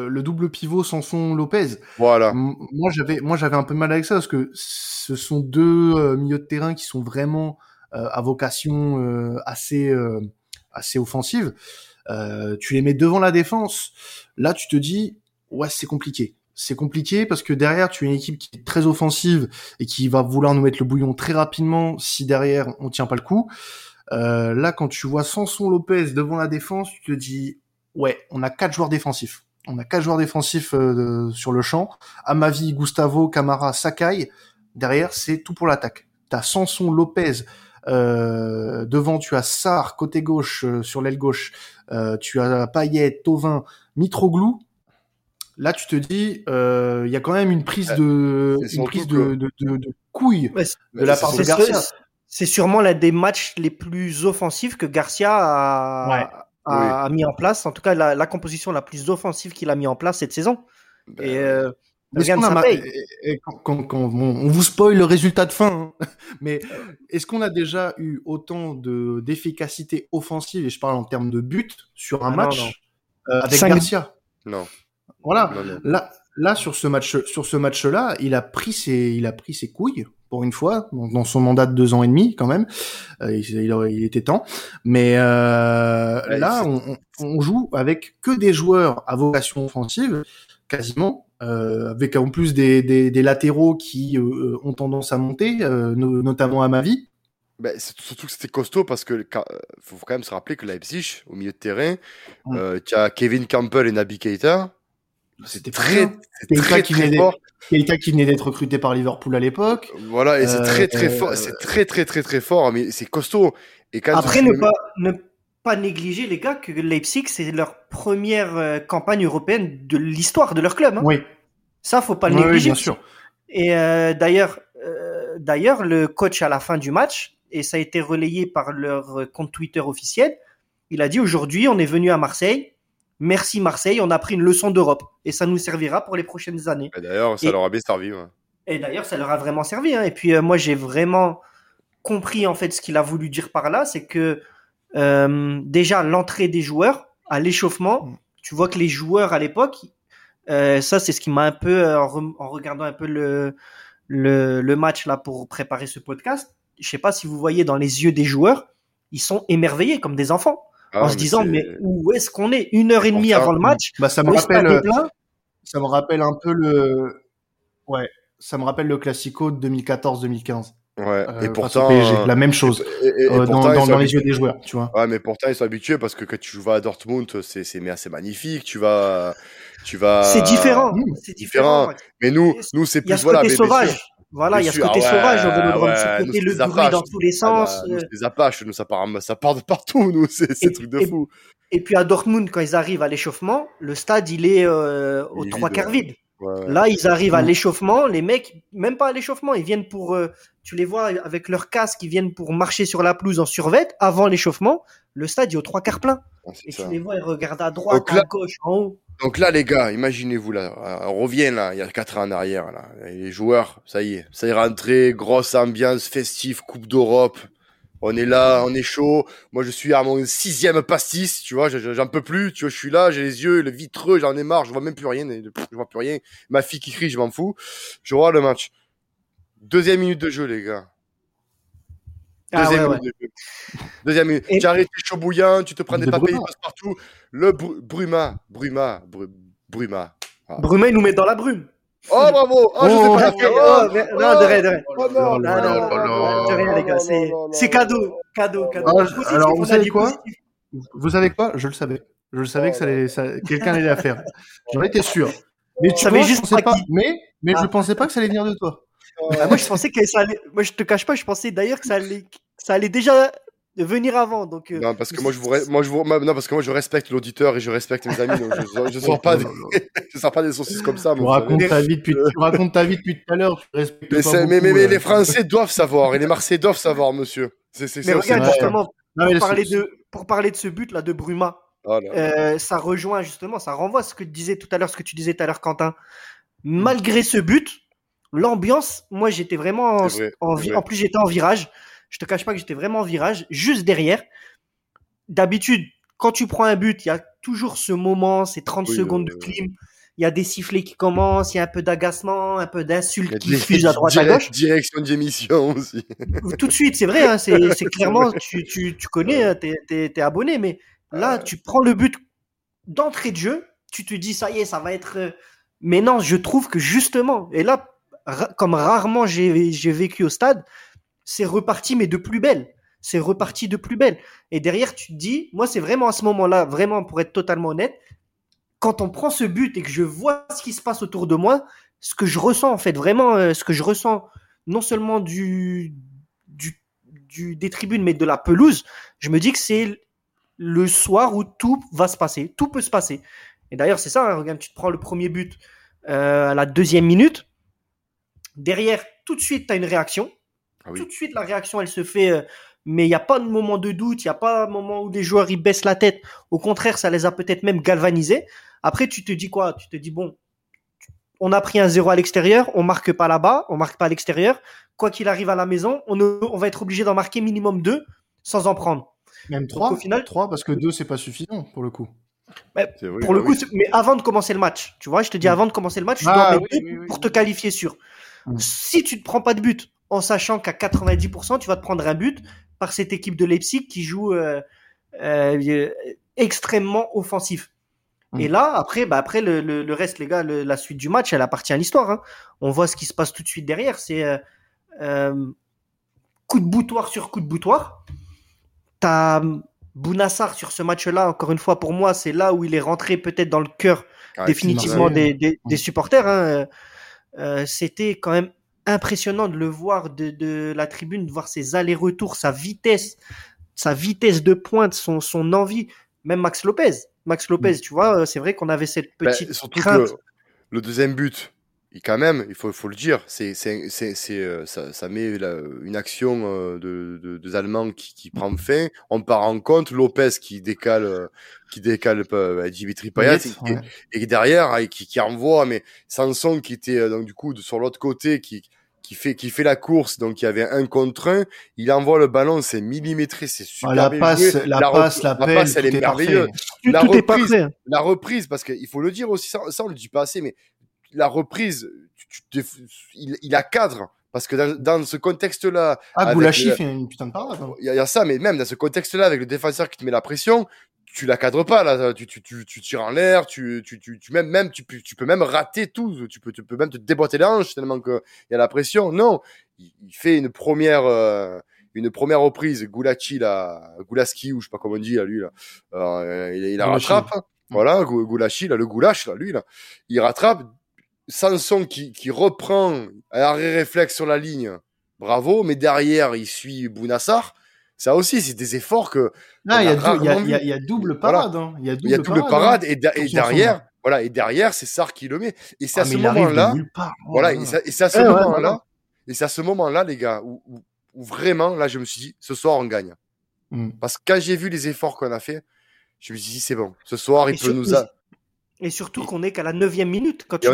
le double pivot Sanson Lopez. Voilà. moi j'avais moi j'avais un peu mal avec ça parce que ce sont deux milieux de terrain qui sont vraiment à vocation assez assez offensive. Euh, tu les mets devant la défense, là tu te dis ouais c'est compliqué. C'est compliqué parce que derrière tu as une équipe qui est très offensive et qui va vouloir nous mettre le bouillon très rapidement si derrière on tient pas le coup. Euh, là quand tu vois Sanson Lopez devant la défense, tu te dis ouais on a quatre joueurs défensifs. On a quatre joueurs défensifs euh, sur le champ. Amavi, Gustavo, Camara, Sakai. Derrière c'est tout pour l'attaque. T'as Sanson Lopez euh, devant, tu as Sar côté gauche sur l'aile gauche. Tu as Payet, Tovin, Mitroglou. Là, tu te dis, il y a quand même une prise de, une prise de, de, de, couille de la part de Garcia. C'est sûrement l'un des matchs les plus offensifs que Garcia a, a, mis en place. En tout cas, la, la composition la plus offensive qu'il a mis en place cette saison. Ben et quand, on, vous spoil le résultat de fin, hein. mais est-ce qu'on a déjà eu autant de d'efficacité offensive, et je parle en termes de but, sur un ah match euh, avec Garcia? Non. Voilà. Là, là sur ce match, sur ce match-là, il a pris ses, il a pris ses couilles pour une fois dans son mandat de deux ans et demi quand même. Euh, il, était temps. Mais euh, là, on, on, joue avec que des joueurs à vocation offensive, quasiment euh, avec en plus des, des, des latéraux qui ont tendance à monter, notamment à ma vie. Ben, surtout que c'était costaud parce que faut quand même se rappeler que Leipzig, au milieu de terrain, tu as Kevin Campbell et Naby Keita. C'était très, très, qui très fort. Keita qui venait d'être recruté par Liverpool à l'époque. Voilà, et c'est très très fort. C'est très très très très fort, mais c'est costaud. Et quand Après, ne pas, ne pas négliger, les gars, que Leipzig, c'est leur première euh, campagne européenne de l'histoire de leur club. Hein. Oui. Ça, faut pas le négliger. bien sûr. Et euh, d'ailleurs, euh, d'ailleurs, le coach à la fin du match, et ça a été relayé par leur compte Twitter officiel, il a dit aujourd'hui, on est venu à Marseille. Merci Marseille, on a pris une leçon d'Europe et ça nous servira pour les prochaines années. D'ailleurs, ça leur a bien servi. Et d'ailleurs, ça leur a vraiment servi. Hein. Et puis moi, j'ai vraiment compris en fait ce qu'il a voulu dire par là, c'est que euh, déjà l'entrée des joueurs à l'échauffement. Mm. Tu vois que les joueurs à l'époque, euh, ça c'est ce qui m'a un peu euh, en, regardant un peu le, le, le match là pour préparer ce podcast. Je sais pas si vous voyez dans les yeux des joueurs, ils sont émerveillés comme des enfants. Ah, en se disant mais où est-ce qu'on est? Une heure et demie avant le match bah, ça me rappelle ça me rappelle un peu le ouais ça me rappelle le classico de 2014-2015 Ouais, et euh, pourtant, la même chose euh, dans, les yeux des joueurs, tu vois. Ouais, mais pourtant ils sont habitués parce que quand tu vas à Dortmund, c'est c'est assez magnifique. Tu vas, tu vas. C'est différent, c'est différent. Mais nous, nous c'est plus voilà. Côté sauvage. Voilà, il y a ce côté ah sauvage au Vélodrome, ce côté le bruit dans tous les ah bah, sens. nous, les Apaches, nous ça part, ça part de partout, nous, c'est c'est truc de fou. Et puis à Dortmund, quand ils arrivent à l'échauffement, le stade il est euh, aux trois quarts vide. Là, ils arrivent à l'échauffement. Les mecs, même pas à l'échauffement, ils viennent pour. Euh, tu les vois avec leur casque, ils viennent pour marcher sur la pelouse en survette avant l'échauffement. Le stade est aux trois quarts plein. Ah, et tu les vois, ils regardent à droite, à gauche, en haut. Donc là, les gars, imaginez-vous là, on revient là, il y a quatre ans en arrière là. Les joueurs, ça y est, ça y est rentré, grosse ambiance festive, Coupe d'Europe. On est là, on est chaud. Moi, je suis à mon sixième pastis, tu vois, j'en peux plus. Tu vois, je suis là, j'ai les yeux, le vitreux, j'en ai marre, je vois même plus rien, je vois plus rien. Ma fille qui crie, je m'en fous. Je vois le match. Deuxième minute de jeu, les gars. Ah Deuxième minute de jeu. Deuxième minute. Tu arrêtes chaud bouillant, tu te prends des papiers, partout. Le Bruma, Bruma, Bruma. Ah. Bruma, il nous met dans la brume. Oh bravo! Oh, je sais pas oh, oh, non, de rien, de rien. Oh, non, non, non, de rien, les gars. C'est cadeau, cadeau, cadeau. Ah, alors, vous savez quoi? Vous savez quoi? Je le savais. Je le savais que ça allait, ça, quelqu'un allait la faire. J'en étais sûr. Mais tu savais juste pas, mais, mais je ah. pensais pas que ça allait venir de toi. Bah, moi, je pensais que ça allait, moi, je te cache pas, je pensais d'ailleurs que ça allait, ça allait déjà venir avant. Donc, euh, non, parce que moi je, vous, moi, je vous... non, parce que moi je respecte l'auditeur et je respecte mes amis. Donc je, je sors pas, des... je sors pas des saucisses comme ça. Tu racontes ta vie depuis, tu racontes ta vie depuis tout à l'heure. Mais, mais, mais, les Français doivent savoir et les Marseillais doivent savoir, monsieur. C'est, mais regarde justement pour, parler de, pour parler de ce but là de Bruma. Oh euh, ça rejoint justement, ça renvoie à ce que tu disais tout à l'heure, ce que tu disais tout à l'heure, Quentin. Malgré ce but, l'ambiance, moi j'étais vraiment en, en plus j'étais en virage. Je te cache pas que j'étais vraiment en virage, juste derrière. D'habitude, quand tu prends un but, il y a toujours ce moment, ces 30 secondes de clim. Il y a des sifflets qui commencent, il y a un peu d'agacement, un peu d'insultes qui fusent à droite à gauche. Direction d'émission aussi. Tout de suite, c'est vrai, hein, c'est clairement, tu, tu, tu connais, tu es, abonné, mais là, tu prends le but d'entrée de jeu, tu te dis, ça y est, ça va être. Euh, mais non, je trouve que justement, et là, comme rarement j'ai vécu au stade, c'est reparti, mais de plus belle. C'est reparti de plus belle. Et derrière, tu te dis, moi, c'est vraiment à ce moment-là, vraiment pour être totalement honnête, quand on prend ce but et que je vois ce qui se passe autour de moi, ce que je ressens, en fait, vraiment, euh, ce que je ressens, non seulement du, des tribunes, mais de la pelouse, je me dis que c'est le soir où tout va se passer. Tout peut se passer. Et d'ailleurs, c'est ça, hein, regarde, tu te prends le premier but euh, à la deuxième minute. Derrière, tout de suite, tu as une réaction. Ah Tout de suite, la réaction, elle se fait, euh, mais il n'y a pas de moment de doute, il n'y a pas de moment où les joueurs ils baissent la tête. Au contraire, ça les a peut-être même galvanisés. Après, tu te dis quoi? Tu te dis, bon, on a pris un zéro à l'extérieur, on marque pas là-bas, on marque pas à l'extérieur. Quoi qu'il arrive à la maison, on, on va être obligé d'en marquer minimum deux sans en prendre. Même trois, au final, trois parce que deux, c'est pas suffisant pour le coup. pour le bah coup, mais avant de commencer le match, tu vois, je te dis mm. avant de commencer le match, tu ah dois mettre pour te qualifier sûr. Mm. Si tu ne prends pas de but, en sachant qu'à 90%, tu vas te prendre un but par cette équipe de Leipzig qui joue euh, euh, extrêmement offensif. Et mm. là, après, bah après le, le, reste, les gars, la suite du match, elle appartient à l'histoire. Hein. On voit ce qui se passe tout de suite derrière. C'est euh, euh coup de boutoir sur coup de boutoir. T'as Bounassar sur ce match-là, encore une fois, pour moi, c'est là où il est rentré peut-être dans le cœur ah, définitivement des, des, des, supporters. Hein. Euh, C'était quand même impressionnant de le voir de, la tribune, de voir ses allers-retours, sa vitesse, sa vitesse de pointe, son, son envie. Même Max Lopez. Max Lopez, mm. tu vois, c'est vrai qu'on avait cette ben, petite crainte. le deuxième but, quand même, il faut, faut le dire, c'est, c'est, c'est, euh, ça, ça, met une action euh, de, de, des Allemands qui, qui, prend fin. On part en compte, Lopez qui décale, euh, qui décale euh, Dimitri Payet, et, derrière, hein, qui, qui envoie, mais Sanson qui était donc du coup de, sur l'autre côté, qui, qui fait qui fait la course, donc il y avait un contre un, il envoie le ballon, c'est millimétré, c'est super ah, la passe, La, passe, la, passe, elle est, merveilleuse. La reprise, la reprise, parce qu'il faut le dire aussi, ça, ça on le dit pas assez, mais la reprise, tu, il, il a cadre. Parce que dans, dans ce contexte-là. Ah, Goulachi fait une putain de parade. Hein. Il y, a ça, mais même dans ce contexte-là, avec le défenseur qui te met la pression, tu la cadres pas, là. Tu, tu, tu, tu tires en l'air, tu, tu, tu, tu, même, même, tu, tu peux même rater tout. Tu peux, tu peux même te déboîter les hanches tellement qu'il y a la pression. Non. Il, fait une première, euh, une première reprise. Goulachi, là, Goulaski, ou je sais pas comment on dit, là, lui, là. Euh, il, il la rattrape. Voilà, Goulachi, là, le goulash, là, lui, là. Il rattrape Sanson qui, qui reprend un arrêt réflexe sur la ligne, bravo, mais derrière, il suit Bounassar. Ça aussi, c'est des efforts que. il y, a double parade. Il y a double, parade, et, derrière, voilà, et derrière, c'est Sar qui le met. Et c'est à ce moment-là, voilà, et c'est à ce moment-là, et c'est à ce moment-là, les gars, où, vraiment, là, je me suis dit, ce soir, on gagne. Hmm. Parce que quand j'ai vu les efforts qu'on a fait, je me suis dit, c'est bon. Ce soir, il peut nous. Et surtout qu'on est qu'à la neuvième minute. Quand tu on,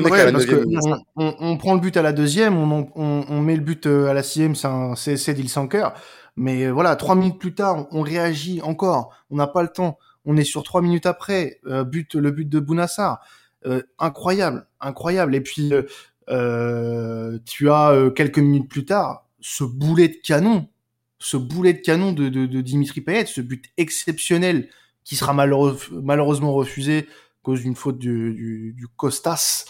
on, prend le but à la deuxième, on, on, met le but euh, à la sixième, c'est d'Il sans cœur. Mais voilà, trois minutes plus tard, on, réagit encore. On n'a pas le temps. On est sur trois minutes après. but, le but de Bounassar. incroyable, incroyable. Et puis, tu as quelques minutes plus tard ce boulet de canon, ce boulet de canon de, de, de Dimitri Payet, ce but exceptionnel qui sera malheureusement refusé cause d'une faute du, du, du Costas,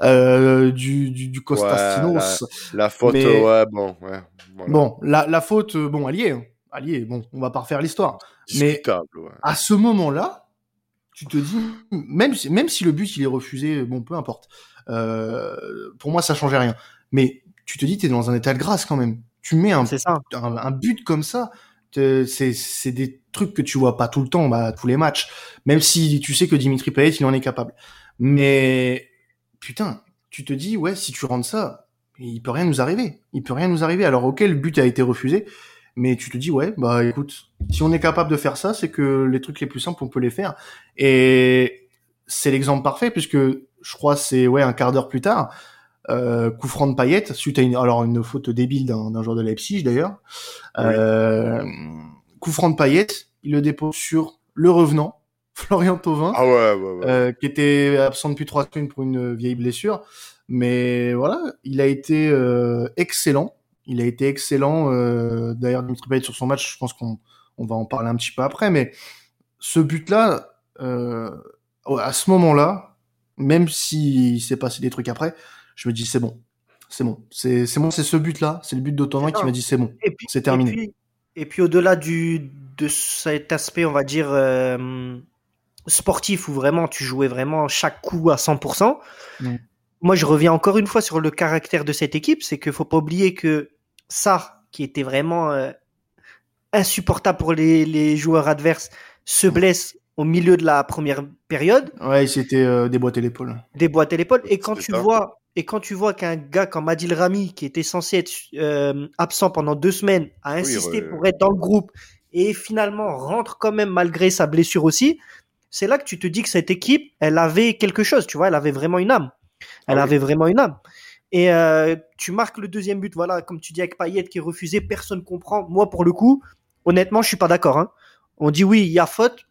euh, du, du, du Costastinos. la, faute, ouais, bon, ouais. Bon, la, la faute, euh, bon, allié, hein. allié, bon, on va pas refaire l'histoire. Mais à ce moment-là, tu te dis, même, même si le but il est refusé, bon, peu importe. Euh, pour moi, ça changeait rien. Mais tu te dis, t'es dans un état de grâce quand même. Tu mets un, un, un, but comme ça, c'est des trucs que tu vois pas tout le temps, bah, tous les matchs. Même si tu sais que Dimitri Payet, il en est capable. Mais putain, tu te dis, ouais, si tu rentres ça, il peut rien nous arriver. Il peut rien nous arriver. Alors, ok, le but a été refusé, mais tu te dis, ouais, bah écoute, si on est capable de faire ça, c'est que les trucs les plus simples, on peut les faire. Et c'est l'exemple parfait, puisque je crois c'est ouais un quart d'heure plus tard, euh, coup franc de Payet suite à une alors une faute débile d'un joueur de Leipzig d'ailleurs. Euh, coup franc de Payet, il le dépose sur le revenant Florian Thauvin, ah ouais, ouais, euh, qui était absent depuis trois semaines pour une vieille blessure. Mais voilà, il a été euh, excellent. Il a été excellent. Euh, D'ailleurs, Dimitri Payet sur son match, je pense qu'on on va en parler un petit peu après. Mais ce but-là, euh, à ce moment-là, même s'il s'est passé des trucs après, je me dis c'est bon, c'est bon, c'est c'est bon, c'est ce but-là, c'est le but d'Autonin qui m'a dit c'est bon, c'est terminé. Et puis, au-delà du de cet aspect, on va dire euh, sportif où vraiment tu jouais vraiment chaque coup à 100%. Moi, je reviens encore une fois sur le caractère de cette équipe, c'est qu'il faut pas oublier que ça, qui était vraiment euh, insupportable pour les, les joueurs adverses, se blesse au milieu de la première période. Ouais, il s'était euh, déboîté l'épaule. Déboîté l'épaule. Et quand tu vois, et quand tu vois qu'un gars comme Adil Rami, qui était censé être euh, absent pendant deux semaines, a insisté pour être dans le groupe et finalement rentre quand même malgré sa blessure aussi, c'est là que tu te dis que cette équipe, elle avait quelque chose, tu vois, elle avait vraiment une âme. Elle ah avait vraiment une âme. Et euh, tu marques le deuxième but, voilà, comme tu dis avec Payet qui est refusé, personne comprend. Moi, pour le coup, honnêtement, je suis pas d'accord. Hein. On dit oui, il y a faute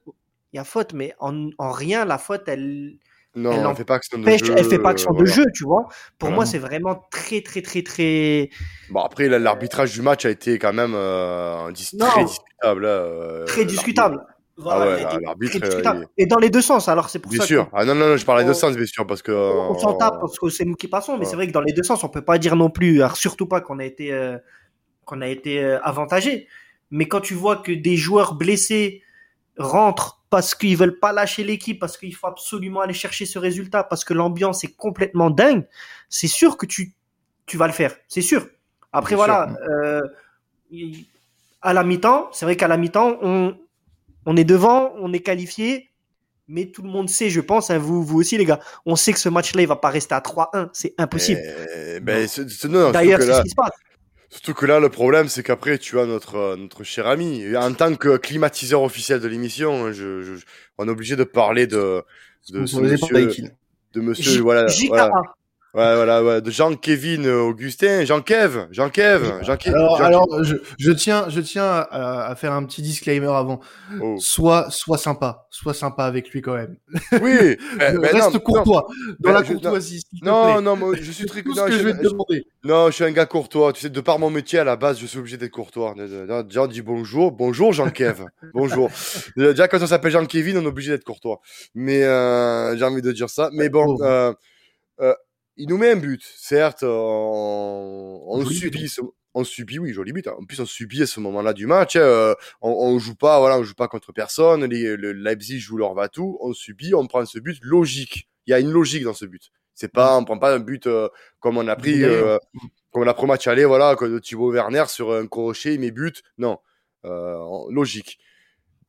il y a faute, mais en, rien, la faute, elle. Non, elle, ne fait pas action de jeu. Elle fait pas action de jeu, tu vois. Pour moi, c'est vraiment très, très, très, très. Bon, après, l'arbitrage du match a été quand même euh, très discutable. Euh, très discutable. Voilà, ah ouais, Et dans les deux sens, alors c'est pour bien ça. Bien sûr. Ah non, non, non, je parle des deux sens, bien sûr, parce que. On, s'en tape parce que c'est nous qui passons, mais c'est vrai que dans les deux sens, on peut pas dire non plus, alors surtout pas qu'on a été, euh, qu'on a été avantagé. Mais quand tu vois que des joueurs blessés rentrent parce qu'ils veulent pas lâcher l'équipe, parce qu'il faut absolument aller chercher ce résultat, parce que l'ambiance est complètement dingue, c'est sûr que tu, tu vas le faire. C'est sûr. Après, voilà, euh, à la mi-temps, c'est vrai qu'à la mi-temps, on, on est devant, on est qualifié, mais tout le monde sait, je pense, hein, vous, vous aussi les gars, on sait que ce match-là, il va pas rester à 3-1, c'est impossible. Eh, ben, D'ailleurs, c'est ce qui se passe. Surtout que là, le problème, c'est qu'après, tu as notre, euh, notre cher ami. En tant que climatiseur officiel de l'émission, je, je, on est obligé de parler de, de ce monsieur, de monsieur, voilà, voilà. Ouais, voilà, ouais, de Jean-Kévin Augustin, Jean-Kev, Jean-Kev, jean Alors, alors je, je, tiens, je tiens à, à, faire un petit disclaimer avant. Oh. Sois, sois sympa, sois sympa avec lui quand même. Oui, reste courtois, dans la courtoisie. Non, non, moi, je suis très non, je, vais te demander. Non, je suis un gars courtois. Tu sais, de par mon métier à la base, je suis obligé d'être courtois. Déjà, dit bonjour, bonjour Jean-Kev, bonjour. Déjà, quand on s'appelle Jean-Kévin, on est obligé d'être courtois. Mais euh, j'ai envie de dire ça. Mais bon. Euh, euh, il nous met un but. Certes, on, on subit, ce, on subit, oui, joli but. Hein. En plus, on subit à ce moment-là du match. Hein. on, on joue pas, voilà, on joue pas contre personne. Les, le Leipzig joue leur va tout. On subit, on prend ce but logique. Il y a une logique dans ce but. C'est pas, on prend pas un but euh, comme on a pris, euh, comme on a pris match aller, voilà, que Thibaut Werner sur un crochet, il met but. Non, euh, logique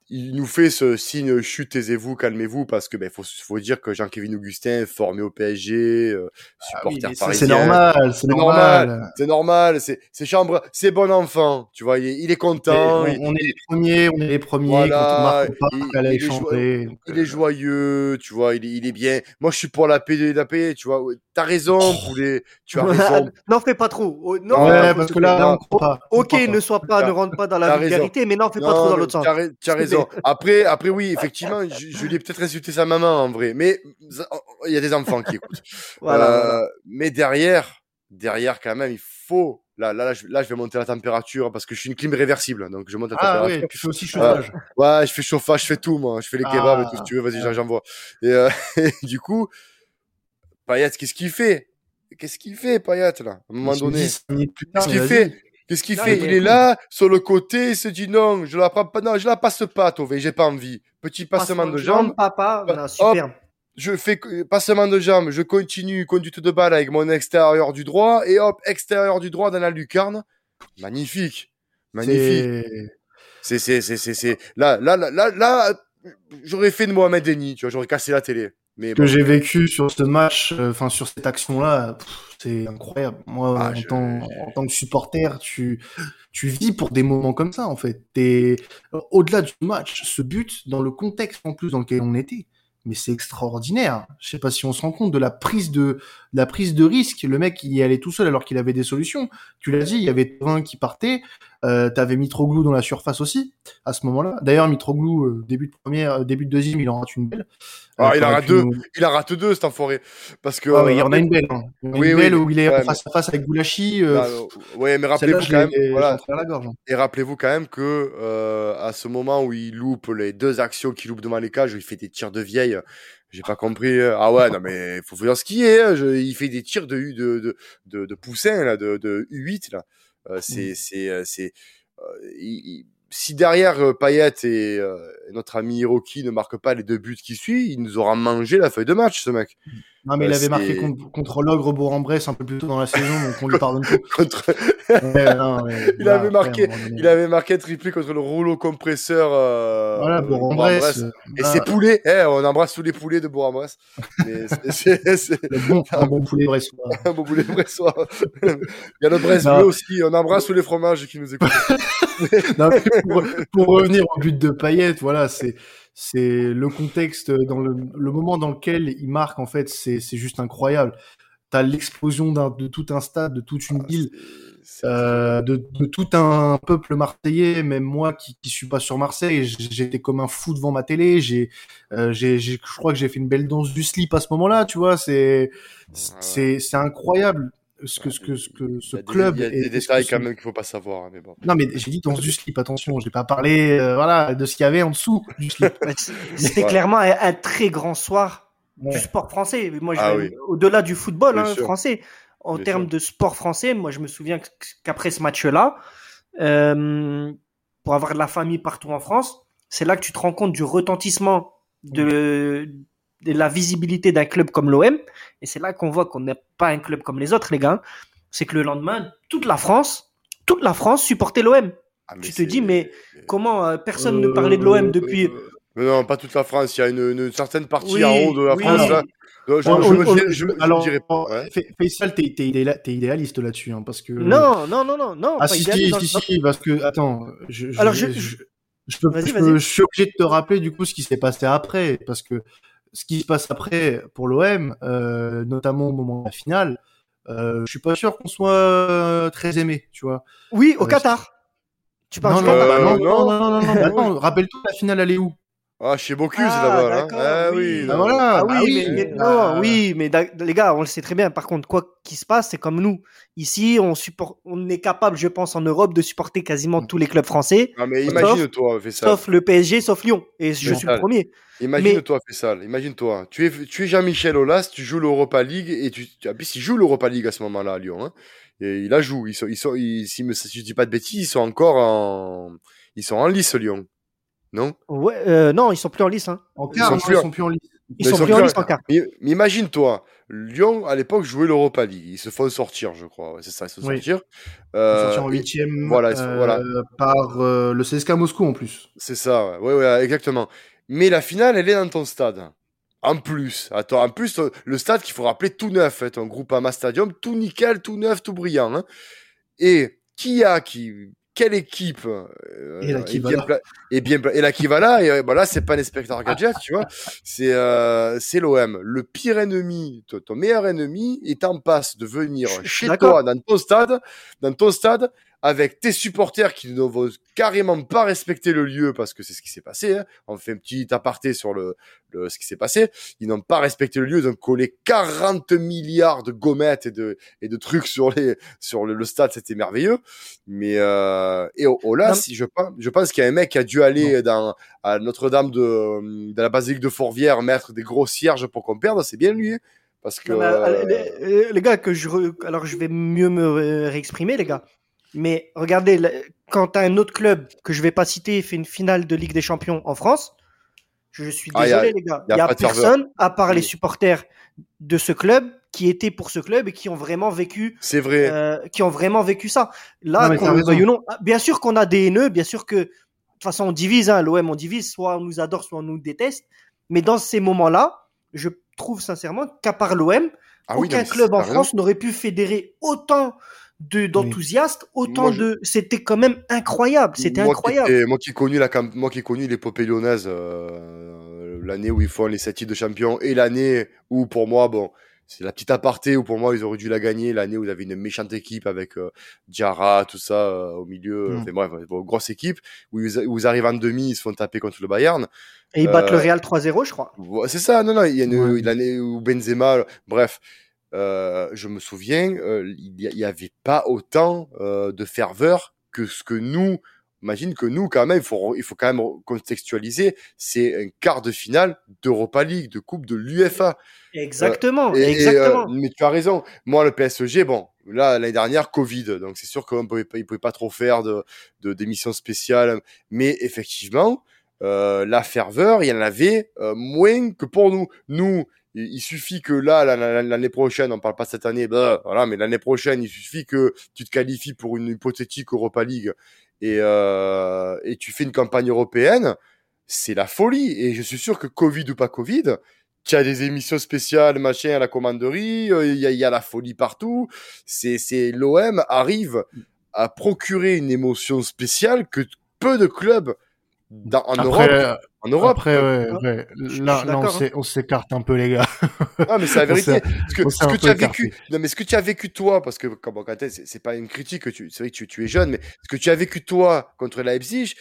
il nous fait ce signe chute, taisez-vous, calmez-vous, parce que ben faut, faut dire que Jean-Kévin Augustin est formé au PSG, euh, ah supporter parisien. C'est normal, c'est normal. C'est normal, c'est c'est chambre, c'est bon enfant, tu vois, il est, content. on, est les premiers, on est les premiers. Voilà, quand on pas, il, il, est il est joyeux, tu vois, il est, il est bien. Moi, je suis pour la paix, la paix, tu vois. t'as raison, poulet. Tu as raison. n'en fais pas trop. Oh, non, ouais, parce que là, on pas. Ok, ne sois pas, ne rentre pas dans la vulgarité, mais n'en fais pas trop dans l'autre sens. Tu as Après, après, oui, effectivement, je, lui ai peut-être insulté sa maman en vrai, mais il y a des enfants qui écoutent. voilà, euh, Mais derrière, derrière quand même, il faut Là, là, là, je, là, je vais monter la température parce que je suis une clim réversible, donc je monte la ah, température. Ah oui, tu fais aussi chauffage. ouais, je fais chauffage, je fais tout, moi. Je fais les kebabs et tout, si tu veux, vas-y, ah. j'envoie. Et, euh, et, du coup, Payet, qu'est-ce qu'il fait? Qu'est-ce qu'il fait, Payet, là À un moment donné? Qu'est-ce qu'il fait? Qu'est-ce qu'il fait? Il est là, sur le côté, il se dit non, je la prends pas, non, je la passe pas, Tové, j'ai pas envie. Petit passement de jambes. papa, super je fais passement de jambes, je continue, conduite de balle avec mon extérieur du droit, et hop, extérieur du droit dans la lucarne. Magnifique. Magnifique. C'est, c'est, c'est, c'est, c'est, là, là, là, là, là, j'aurais fait de Mohamed Denis, tu vois, j'aurais cassé la télé. Mais que j'ai vécu sur ce match, euh, enfin, sur cette action-là, c'est incroyable. Moi, ah, en, tant, en, tant, que supporter, tu, tu vis pour des moments comme ça, en fait. T'es, au-delà du match, ce but, dans le contexte, en plus, dans lequel on était, mais c'est extraordinaire. Je sais pas si on se rend compte de la prise de la prise de risque. Le mec il y allait tout seul alors qu'il avait des solutions. Tu l'as dit, il y avait un qui partait. Euh, T'avais Mitroglou dans la surface aussi à ce moment-là. D'ailleurs, Mitroglou euh, début de première, euh, début de deuxième, il en rate une belle. Ah, il en rate deux. Il en rate deux cet enfoiré. Parce que. Ah, oui, il y en a une belle. Hein. oui, une belle où il est face à face avec Goulachi. Euh... ouais, mais rappelez-vous quand même. Voilà. La gorge, hein. Et rappelez-vous quand même que euh, à ce moment où il loupe les deux actions qu'il loupe devant les cages, où il fait des tirs de vieille. J'ai pas compris. Ah ouais, non mais faut voir ce qu'il est. Hein. il fait des tirs de de de de, de poussin là, de, de U8 là. Euh, c'est, c'est, euh, c'est, euh, si derrière Payet et, notre ami Hiroki ne marquent pas les deux buts qui suivent, il nous aura mangé la feuille de match, ce mec. Non, mais il avait marqué contre, contre l'ogre Bourg-en-Bresse un peu plus tôt dans la saison, donc on lui pardonne tout. contre... il, avait marqué, il avait marqué triplé contre le rouleau compresseur. Euh, voilà, Bourg-en-Bresse. Et ses poulets, eh, on embrasse tous les poulets de Bourg-en-Bresse. bon, un bon poulet bressois. un bon poulet bressois. il y a le Bresse bleu aussi, on embrasse tous les fromages qui nous écoutent. non, pour, pour, revenir au but de Payette, voilà, c'est c'est le contexte dans le, le, moment dans lequel il marque en fait c'est juste incroyable. T'as l'explosion de tout un stade de toute une ah, ville euh, de, de, tout un peuple marseillais même moi qui qui suis pas sur Marseille j'étais comme un fou devant ma télé j'ai euh, j'ai je crois que j'ai fait une belle danse du slip à ce moment-là tu vois c'est c'est c'est incroyable ce que, ce que, ce que ce club. Il y a des, détails quand même qu'il faut pas savoir. Hein, mais bon. Non, mais j'ai dit dans du slip, attention, j'ai pas parlé euh, voilà, de ce qu'il y avait en dessous du slip. C'était clairement un, très grand soir du sport français. Moi, ah au-delà du football hein, français, en termes de sport français, moi, je me souviens qu'après ce match-là, euh, pour avoir de la famille partout en France, c'est là que tu te rends compte du retentissement de, de la visibilité d'un club comme l'OM. Et c'est là qu'on voit qu'on n'est pas un club comme les autres, les gars. C'est que le lendemain, toute la France, toute la France supportait l'OM. Ah, tu te dis, mais comment euh, personne ne parlait de l'OM depuis. Euh, non, pas toute la France. Il y a une, certaine partie en haut de la France là. Je, alors, dirais pas. Faisal, t'es, idéaliste là-dessus, hein, parce que. Non, non, non, non, non. Ah si, si, si, parce que attends, je, alors je, je, peux, je, suis obligé de te rappeler du coup ce qui s'est passé après, parce que ce qui se passe après pour l'OM, euh, notamment au moment de la finale, euh, je suis pas sûr qu'on soit euh, très aimé, tu vois. Oui, au euh, Qatar. Tu parles non, du Qatar non, non, non, non, non, Rappelle-toi la finale, elle est où ah, chez Bocuse ah, là-bas. Hein. Ah, oui. Ah, voilà. Ah, oui, ah oui, mais, non, oui, mais les gars, on le sait très bien. Par contre, quoi qu'il se passe, c'est comme nous. Ici, on supporte, on est capable, je pense, en Europe, de supporter quasiment tous les clubs français. Ah, mais imagine-toi, fais ça. Sauf le PSG, sauf Lyon. Et je suis le premier. Imagine-toi, fais ça. Imagine-toi. Tu es, tu es Jean-Michel Aulas, tu joues l'Europa League et tu, en plus, il joue l'Europa League à ce moment-là à Lyon. Hein. Et il la joue. Ils sont, ils sont, ils, si, je dis pas de bêtises, ils sont encore en, ils sont en lice, Lyon. Non Ouais, euh, non, ils sont plus en lice. Hein. En quart, ils, sont plus, sont plus en lice. Ils, sont, plus en lice en quart. Mais, imagine-toi, Lyon, à l'époque, jouait l'Europa League. Ils se font sortir, je crois. c'est ça, ils se font sortir. Euh, sortir en huitième voilà, euh, voilà. par euh, le CSKA Moscou en plus. C'est ça, ouais. ouais, exactement. Mais la finale, elle est dans ton stade. En plus, attends, en plus, le stade qu'il faut rappeler tout neuf, un groupe Ama Stadium, tout nickel, tout neuf, tout brillant. Hein. Et qui a qui quelle équipe euh, et, la est bien, et bien et la qui va là et bah là c'est pas un inspecteur gadget tu vois. C'est euh, c'est l'OM le pire ennemi ton, meilleur ennemi est en passe de venir chez toi dans ton stade dans ton stade avec tes supporters qui ne vont carrément pas respecter le lieu parce que c'est ce qui s'est passé. Hein. On fait un petit aparté sur le, le ce qui s'est passé. Ils n'ont pas respecté le lieu. Ils ont collé 40 milliards de gommettes et de et de trucs sur les sur le, stade. C'était merveilleux. Mais euh, et au, là, si je pense, je pense qu'il y a un mec qui a dû aller dans à Notre-Dame de, de la basilique de Fourvière mettre des gros cierges pour qu'on perde. C'est bien lui. Hein. parce que les, les, gars que je alors je vais mieux me réexprimer les gars mais regardez, quand un autre club que je vais pas citer fait une finale de Ligue des Champions en France, je suis ah, désolé les gars, il n'y a, personne à part les supporters de ce club qui étaient pour ce club et qui ont vraiment vécu. C'est vrai. Euh, qui ont vraiment vécu ça. Là, non, ah, bien sûr qu'on a des haineux, bien sûr que de toute façon on divise, hein, l'OM on divise, soit on nous adore, soit on nous déteste. Mais dans ces moments-là, je trouve sincèrement qu'à part l'OM, ah aucun club en France n'aurait pu fédérer autant de d'enthousiastes, autant de c'était quand même incroyable, c'était incroyable. moi qui connu la moi qui connu l'épopée lyonnaise euh, l'année où ils font les sept titres de champion et l'année où pour moi bon c'est la petite aparté où pour moi ils auraient dû la gagner l'année où ils avaient une méchante équipe avec euh, Diarra tout ça euh, au milieu mm. bref grosse équipe où ils, arrivent en demi ils se font taper contre le Bayern et ils battent le Real 3-0 je crois c'est ça non non il y a une, l'année où Benzema bref euh, je me souviens, euh, il n'y avait pas autant euh, de ferveur que ce que nous. Imagine que nous, quand même, il faut, il faut quand même contextualiser. C'est un quart de finale d'Europa League, de Coupe de l'UFA. Exactement, exactement. mais tu as raison. Moi, le PSG, bon, là l'année dernière Covid, donc c'est sûr qu'on pouvait pas, pouvait pas trop faire de d'émissions spéciales, mais effectivement, la ferveur, il y en avait moins que pour nous. Nous, il, suffit que là, l'année prochaine, on parle pas cette année, bah, voilà, mais l'année prochaine, il suffit que tu te qualifies pour une hypothétique Europa League et, euh, et tu fais une campagne européenne, c'est la folie. Et je suis sûr que Covid ou pas Covid, tu as des émissions spéciales, machin, à la commanderie, euh, il y, a, y, a, la folie partout. C'est, c'est l'OM arrive à procurer une émotion spéciale que peu de clubs dans, en Europe en Europe. Après, ouais, ouais. Là, là on s'écarte un peu, les gars. Ah, mais c'est la vérité. ce que, ce que tu as vécu, non, mais ce que tu as vécu toi, parce que, comme c'est pas une critique, c'est vrai que tu, tu, es jeune, mais ce que tu as vécu toi contre Leipzig,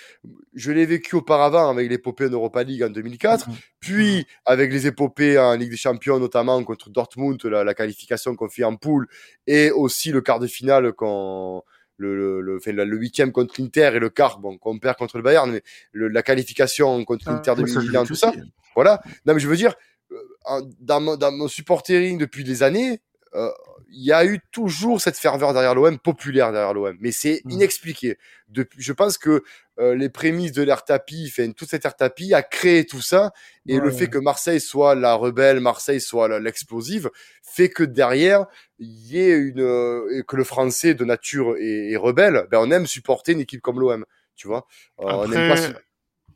je l'ai vécu auparavant avec l'épopée en Europa League en 2004, mm-hmm. puis mm-hmm. avec les épopées en Ligue des Champions, notamment contre Dortmund, la, la qualification qu'on fait en poule, et aussi le quart de finale qu'on, le, le, le, le huitième contre l'Inter et le quart, bon, qu'on perd contre le Bayern, mais la qualification contre ah, l'Inter de Milan, tout ça. Voilà. Non, mais je veux dire, euh, dans, mon, dans mon supportering depuis des années, euh, il y a eu toujours cette ferveur derrière l'OM, populaire derrière l'OM, mais c'est mmh. inexpliqué. Depuis, je pense que euh, les prémices de l'air tapis, enfin, toute cette air tapis a créé tout ça, et le fait que Marseille soit la rebelle, Marseille soit l'explosive, fait que derrière il y ait une euh, que le français de nature est, rebelle, ben on aime supporter une équipe comme l'OM, tu vois. on aime pas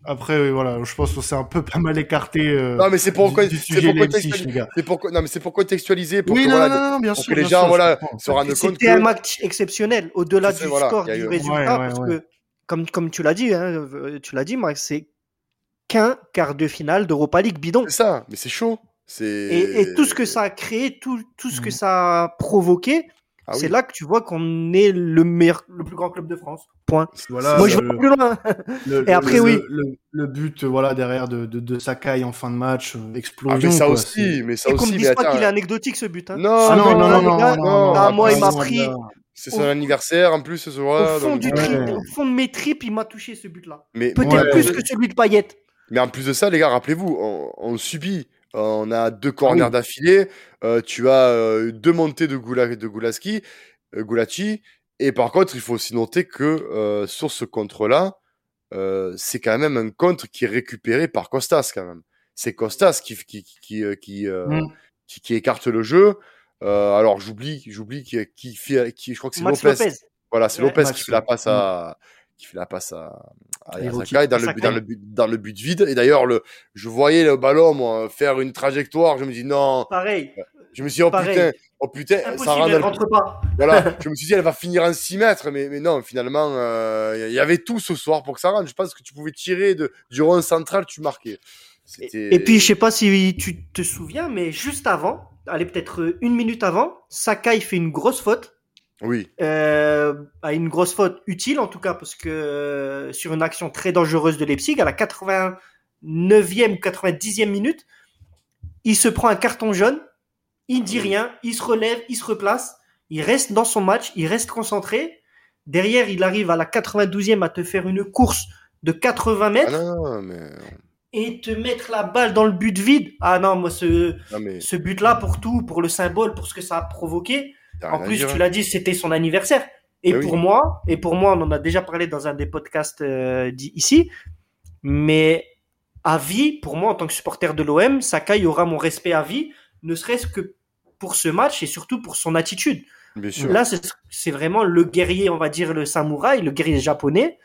après, voilà, je pense que c'est un peu pas mal écarté. Euh, non, mais c'est pour, c'est pour, contextualiser. pour, non, mais c'est pour contextualiser. Pour oui, que, non, voilà, non, non, bien pour sûr. que les gens, voilà, se rendent compte C'était un match exceptionnel, au-delà du score, du résultat, parce que, comme, comme tu l'as dit, hein, euh, tu l'as dit, Max, c'est qu'un quart de finale d'Europa League bidon. C'est ça, mais c'est chaud. Et, et, tout ce que ça a créé, tout, tout ce que mm. ça a provoqué, ah c'est là que tu vois qu'on est le meilleur, le plus grand club de France. Point. Voilà, Moi, je vais plus loin. et après, oui. Le, but, voilà, derrière de, de, de, Sakai en fin de match, euh, explosion. Ah, mais ça aussi, mais ça et aussi. Qu'on me dise pas qu'il est anecdotique, ce but. Hein. Non, ah, non, non, non, non, non, ah, moi, il m'a pris. C'est son anniversaire en plus ce soir. Au fond, du au fond de mes tripes, il m'a touché ce but-là. Peut-être plus que celui de Payet. Mais en plus de ça, les gars, rappelez-vous, on, on subit on a deux corners ah d'affilée. Euh, tu as euh, deux montées de, Goula, de Goulaski, euh, Goulachi. Et par contre, il faut aussi noter que sur ce contre-là, c'est quand même un contre qui est récupéré par Costas quand même. C'est Costas qui qui qui qui, mmh. qui, qui, écarte le jeu. alors j'oublie j'oublie qui, qui fait qui je crois que c'est Lopez. Voilà, c'est Lopez qui fait la passe à qui fait la passe à, à dans le, but, dans le but dans le but vide et d'ailleurs le je voyais le ballon moi faire une trajectoire je me dis non pareil Je me suis dit, oh putain, oh putain, ça rentre, pas. Voilà, je me suis dit, elle va finir en 6 mètres, mais, mais non, finalement, il y avait tout ce soir pour que ça rentre. Je pense que tu pouvais tirer de, du rond central, tu marquais. Et, puis, je sais pas si tu te souviens, mais juste avant, allez, peut-être une minute avant, Sakai fait une grosse faute. Oui. Euh, une grosse faute utile, en tout cas, parce que euh, sur une action très dangereuse de Leipzig, à la 89e ou 90e minute, il se prend un carton jaune, il dit rien, il se relève, il se replace, il reste dans son match, il reste concentré. Derrière, il arrive à la 92e à te faire une course de 80 mètres. Ah non, mais et te mettre la balle dans le but vide. Ah non, moi, ce, ce but-là, pour tout, pour le symbole, pour ce que ça a provoqué. En plus, tu l'as dit, c'était son anniversaire. Et bah pour moi, et pour moi, on en a déjà parlé dans un des podcasts euh, ici, mais à vie, pour moi, en tant que supporter de l'OM, Sakai aura mon respect à vie, ne serait-ce que pour ce match et surtout pour son attitude. Bien sûr. Là, c'est vraiment le guerrier, on va dire, le samouraï, le guerrier japonais.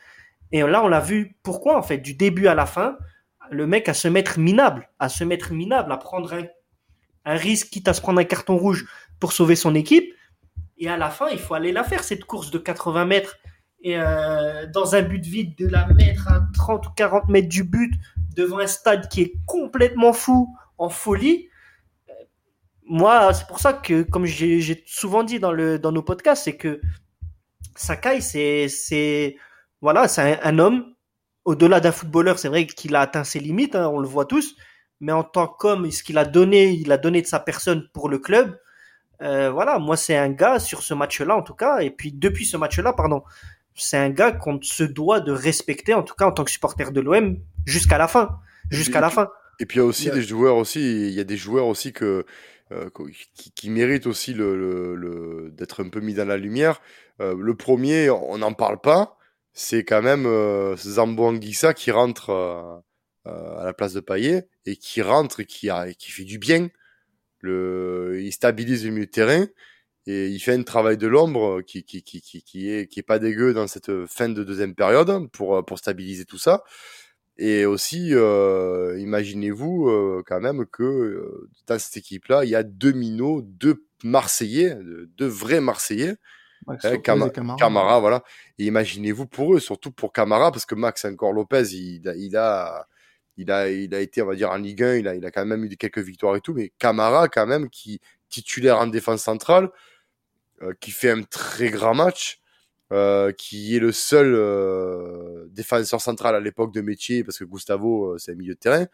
Et là, on l'a vu pourquoi, en fait, du début à la fin le mec à se mettre minable, à se mettre minable, à prendre un, risque, quitte à se prendre un carton rouge pour sauver son équipe. Et à la fin, il faut aller la faire, cette course de 80 mètres. Euh, dans un but vide, de la mettre à 30 ou 40 mètres du but, devant un stade qui est complètement fou, en folie. Moi, c'est pour ça que, comme j'ai souvent dit dans, le, dans nos podcasts, c'est que Sakai, c'est voilà, c'est un, homme au-delà d'un footballeur, c'est vrai qu'il a atteint ses limites, hein, on le voit tous. Mais en tant qu'homme, ce qu'il a donné, il a donné de sa personne pour le club. Euh, voilà, moi c'est un gars sur ce match-là en tout cas, et puis depuis ce match-là, pardon, c'est un gars qu'on se doit de respecter en tout cas en tant que supporter de l'OM jusqu'à la fin, jusqu'à la fin. Et puis il y a aussi des joueurs aussi, il y a des joueurs aussi que euh, qui, méritent aussi le, d'être un peu mis dans la lumière. Euh, le premier, on n'en parle pas, c'est quand même euh, Zambo Anguissa qui rentre euh, euh, à la place de Payet et qui rentre et qui, a, qui fait du bien. Le, il stabilise le milieu de terrain et il fait un travail de l'ombre qui, qui, qui, qui, qui, est, qui est pas dégueu dans cette fin de deuxième période pour, pour stabiliser tout ça. Et aussi, euh, imaginez-vous euh, quand même que dans cette équipe-là, il y a deux minots, deux Marseillais, deux vrais Marseillais, eh, Camara. voilà. Et imaginez-vous pour eux, surtout pour Camara, parce que Max encore Lopez, il, il, a, il a, il a été, on va dire, en Ligue 1, il a, il a quand même eu quelques victoires et tout, mais Camara, quand même, qui titulaire en défense centrale, euh, qui fait un très grand match, euh, qui est le seul euh, défenseur central à l'époque de métier, parce que Gustavo, c'est un milieu de terrain.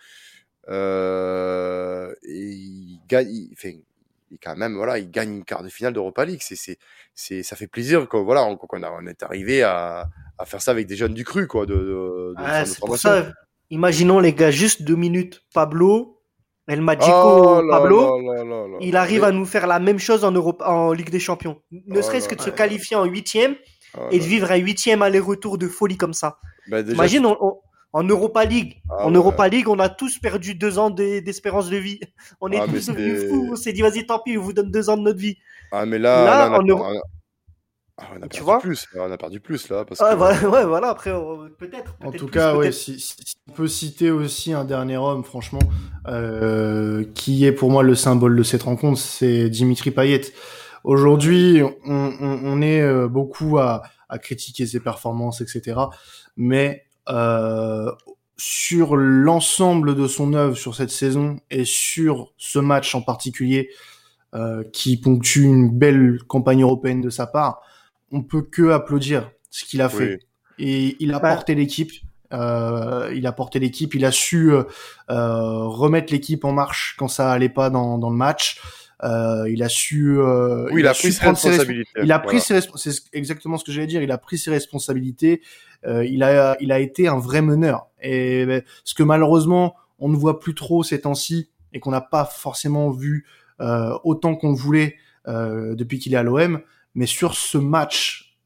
et il gagne, il, fait, et quand même, voilà, il gagne une quart de finale d'Europa League. C'est, c'est, c'est, ça fait plaisir qu'on, voilà, on, on, est arrivé à, à, faire ça avec des jeunes du cru, quoi. De, de, ah, c'est pour ça, imaginons les gars, juste deux minutes. Pablo, El Magico, oh Pablo, il arrive à nous faire la même chose en Europe, en Ligue des Champions. Ne oh serait-ce que de se qualifier en huitième oh et de vivre un huitième aller-retour de folie comme ça. Bah, Imagine, on, en Europa League, ah en Europa League, on a tous perdu deux ans d'espérance de vie. On est ah, tous devenus fous. On s'est dit, vas-y, tant pis, on vous donne deux ans de notre vie. Ah, mais là, on, a, on, a, perdu plus. On a perdu plus, là. Parce ah, que... ouais, voilà, après, peut-être. en tout cas, ouais, si, on peut citer aussi un dernier homme, franchement, euh, qui est pour moi le symbole de cette rencontre, c'est Dimitri Payet. Aujourd'hui, on, on, est euh, beaucoup à, à critiquer ses performances, etc. Mais euh, sur l'ensemble de son œuvre sur cette saison et sur ce match en particulier euh, qui ponctue une belle campagne européenne de sa part, on peut que applaudir ce qu'il a fait. Et il a porté l'équipe. Euh, il a porté l'équipe. Il a su euh, remettre l'équipe en marche quand ça allait pas dans, dans le match. Euh, il a su. Euh, oui, il, a, pris ses responsabilités. Il a pris ses C'est exactement ce que j'allais dire. Il a pris ses responsabilités. Euh, il a, il a été un vrai meneur. Et ben, ce que malheureusement on ne voit plus trop ces temps-ci et qu'on n'a pas forcément vu euh, autant qu'on le voulait euh, depuis qu'il est à l'OM. Mais sur ce match,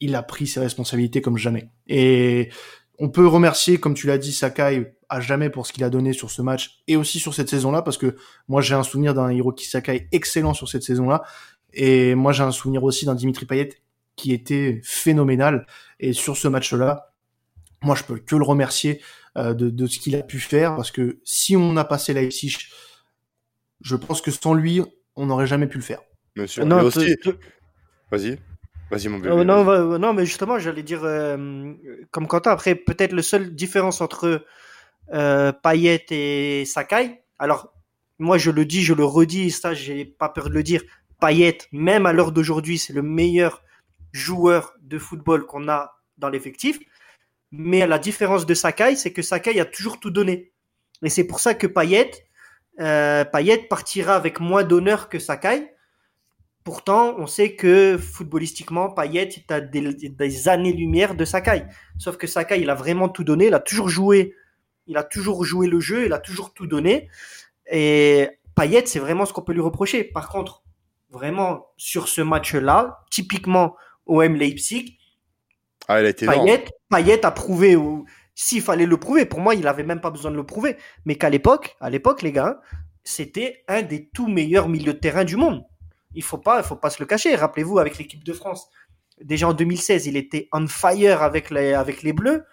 il a pris ses responsabilités comme jamais. Et on peut remercier, comme tu l'as dit, Sakai à jamais pour ce qu'il a donné sur ce match et aussi sur cette saison-là, parce que moi j'ai un souvenir d'un Hiroki Sakai excellent sur cette saison-là, et moi j'ai un souvenir aussi d'un Dimitri Payet qui était phénoménal. Et sur ce match-là, moi je peux que le remercier euh, de, de, ce qu'il a pu faire, parce que si on a passé Leipzig, je pense que sans lui, on n'aurait jamais pu le faire. Monsieur, non, aussi... Vas-y. Vas-y, mon bébé. non, non, mais justement, j'allais dire, comme Quentin, après, peut-être la seule différence entre Payet et Sakai. Alors, moi, je le dis, je le redis, ça, j'ai pas peur de le dire. Payet, même à l'heure d'aujourd'hui, c'est le meilleur joueur de football qu'on a dans l'effectif. Mais la différence de Sakai, c'est que Sakai a toujours tout donné. Et c'est pour ça que Payet, euh, Payet partira avec moins d'honneur que Sakai. Pourtant, on sait que footballistiquement, Payet est à des, des années-lumière de Sakai. Sauf que Sakai, il a vraiment tout donné, il a toujours joué, il a toujours joué le jeu, il a toujours tout donné. Et Payet, c'est vraiment ce qu'on peut lui reprocher. Par contre, vraiment, sur ce match-là, typiquement OM Leipzig, ah, elle a été Payet, a prouvé, s'il fallait le prouver, pour moi, il n'avait même pas besoin de le prouver, mais qu'à l'époque, à l'époque, les gars, c'était un des tout meilleurs milieux de terrain du monde. Il faut pas, faut pas se le cacher. Rappelez-vous, avec l'équipe de France, déjà en 2016, il était on fire avec les, avec les Bleus.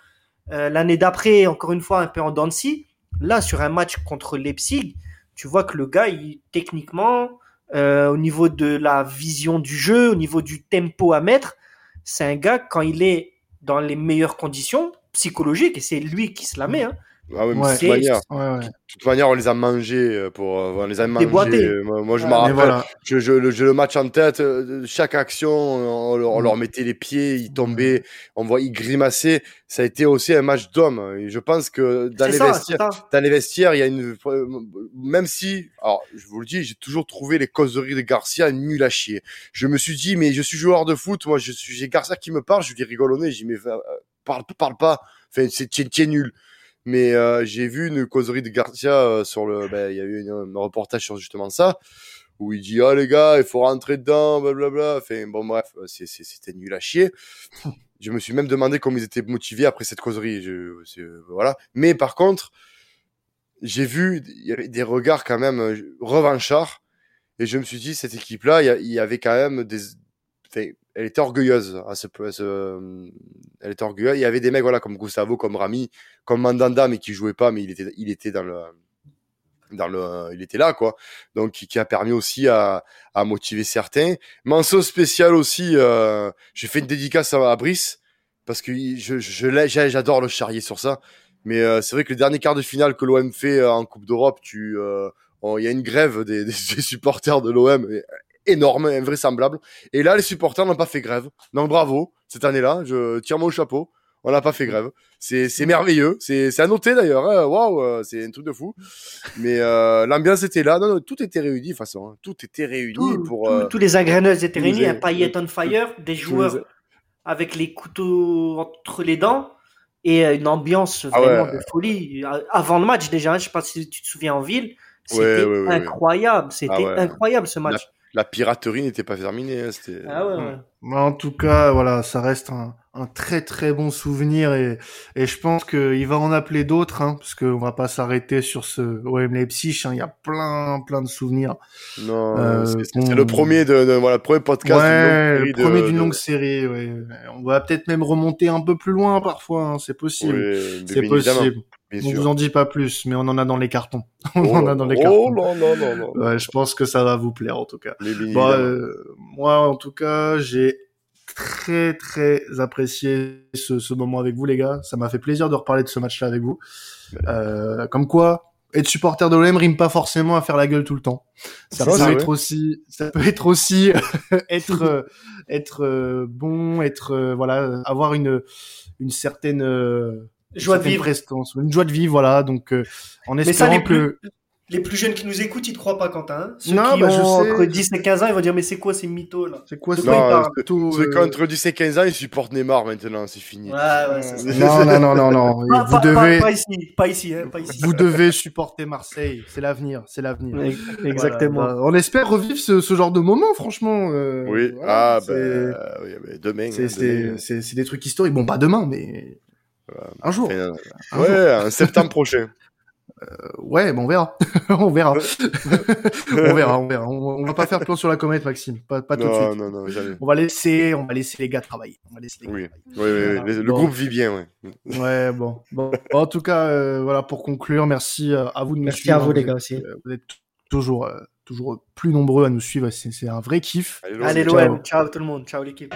Euh, l'année d'après, encore une fois, un peu en Dancy. Là, sur un match contre Leipzig, tu vois que le gars, il, techniquement, euh, au niveau de la vision du jeu, au niveau du tempo à mettre, c'est un gars, quand il est dans les meilleures conditions psychologiques, et c'est lui qui se la met, hein, ah mais de toute manière, ouais, toute manière, on les a mangés euh, pour, euh, on les a mangés. Euh, moi, je me rappelle, je, je, le, le, match en tête. Chaque action, on, leur mm. mettait les pieds, ils tombaient, on voit, ils grimaçaient. Ça a été aussi un match d'hommes. Et je pense que dans les vestiaires, dans les vestiaires, il y a une, même si, alors, je vous le dis, j'ai toujours trouvé les causeries de Garcia nul à chier. Je me suis dit, mais je suis joueur de foot, moi, je suis, j'ai Garcia qui me parle, je lui dis rigole au nez, je dis, mais parle, parle pas. Enfin, c'est nul mais euh, j'ai vu une causerie de Garcia euh, sur le, ben, il y a eu un reportage sur justement ça, où il dit, ah les gars, il faut rentrer dedans, blablabla. Enfin, bon, bref, euh, c'était nul à chier. Je me suis même demandé comment ils étaient motivés après cette causerie. Je, voilà. Mais par contre, j'ai vu des regards quand même revanchards. Et je me suis dit, cette équipe-là, il y, avait quand même des, elle était orgueilleuse à ce, ce, elle était orgueilleuse. Il y avait des mecs voilà comme Gustavo, comme Rami, comme Mandanda, mais qui jouait pas, mais il était, il était dans le, dans le, il était là quoi. Donc qui, a permis aussi à, à motiver certains. Mention spéciale aussi, euh, j'ai fait une dédicace à, Brice parce que je, je, j'adore le charrier sur ça. Mais euh, c'est vrai que le dernier quart de finale que l'OM fait euh, en Coupe d'Europe, tu, euh, il y a une grève des, des supporters de l'OM énorme, invraisemblable. Et là, les supporters n'ont pas fait grève. Donc bravo, cette année-là, je tire mon chapeau. On n'a pas fait grève. C'est, c'est merveilleux. C'est, c'est à noter d'ailleurs. Hein. Waouh, euh, c'est un truc de fou. Mais euh, l'ambiance était là. Non, non, tout était réuni de toute façon. Hein. Tout était réuni pour. Euh, tous les ingréneurs étaient réunis. Un paillet on fire, des joueurs avec les couteaux entre les dents et une ambiance ah vraiment de folie. Avant le match déjà, je sais pas si tu te souviens en ville. C'était incroyable. C'était ah incroyable ce match la piraterie n'était pas terminée. Hein, ah ouais, ouais. Hmm. En tout cas, voilà, ça reste un, un très très bon souvenir et, et je pense qu'il va en appeler d'autres, hein, parce qu'on va pas s'arrêter sur ce OM Leipzig. Hein, il y a plein plein de souvenirs. Non, euh, c'est le premier de, de, voilà, premier podcast. Ouais, le premier d'une longue série. Ouais. On va peut-être même remonter un peu plus loin parfois. Hein, c'est possible. c'est possible. On vous en dit pas plus, mais on en a dans les cartons. on en a dans les cartons. Oh non, non, non, non. Ouais, je pense que ça va vous plaire en tout cas. Bon, euh, moi, en tout cas, j'ai très très apprécié ce, ce, moment avec vous les gars. Ça m'a fait plaisir de reparler de ce match-là avec vous. Euh, comme quoi, être supporter de l'OM rime pas forcément à faire la gueule tout le temps. Ça, peut être aussi, ça peut être aussi être euh, être euh, bon, être voilà, avoir une une certaine joie de vivre. Prestance, une joie de vivre, voilà. Donc, euh, en espérant que les plus jeunes qui nous écoutent, ils te croient pas, Quentin. Hein Ceux non, qui bah, ont entre 10 et 15 ans, ils vont dire, mais c'est quoi ces mythos, là? C'est quoi, tout, Ceux qui ont entre 10 et 15 ans, ils supportent Neymar maintenant, c'est fini. Ouais, ouais, non, non, non, non, non. Pas, vous pas, devez... Pas, ici, pas ici, hein, pas ici. Vous devez supporter Marseille. C'est l'avenir, c'est l'avenir. Exactement. Voilà. Bah, on espère revivre ce, ce, genre de moment, franchement. Euh, oui, voilà, ah, ben, oui, ben, demain. C'est des trucs historiques. Bon, pas demain, mais un jour. ouais, un septembre prochain. Euh, ouais, bon, on verra. on verra. on verra, on verra. On, va pas faire plan sur la comète, Maxime. Pas, pas tout de suite. Non, non, jamais. On va laisser, on va laisser les gars travailler. On va laisser les oui. oui, oui, Le groupe vit bien, ouais. Ouais, bon. bon. En tout cas, euh, voilà, pour conclure, merci euh, à vous de Merci à vous, les gars, aussi. vous êtes toujours toujours plus nombreux à nous suivre. C'est un vrai kiff. Allez l'OM, ciao tout le monde, ciao l'équipe.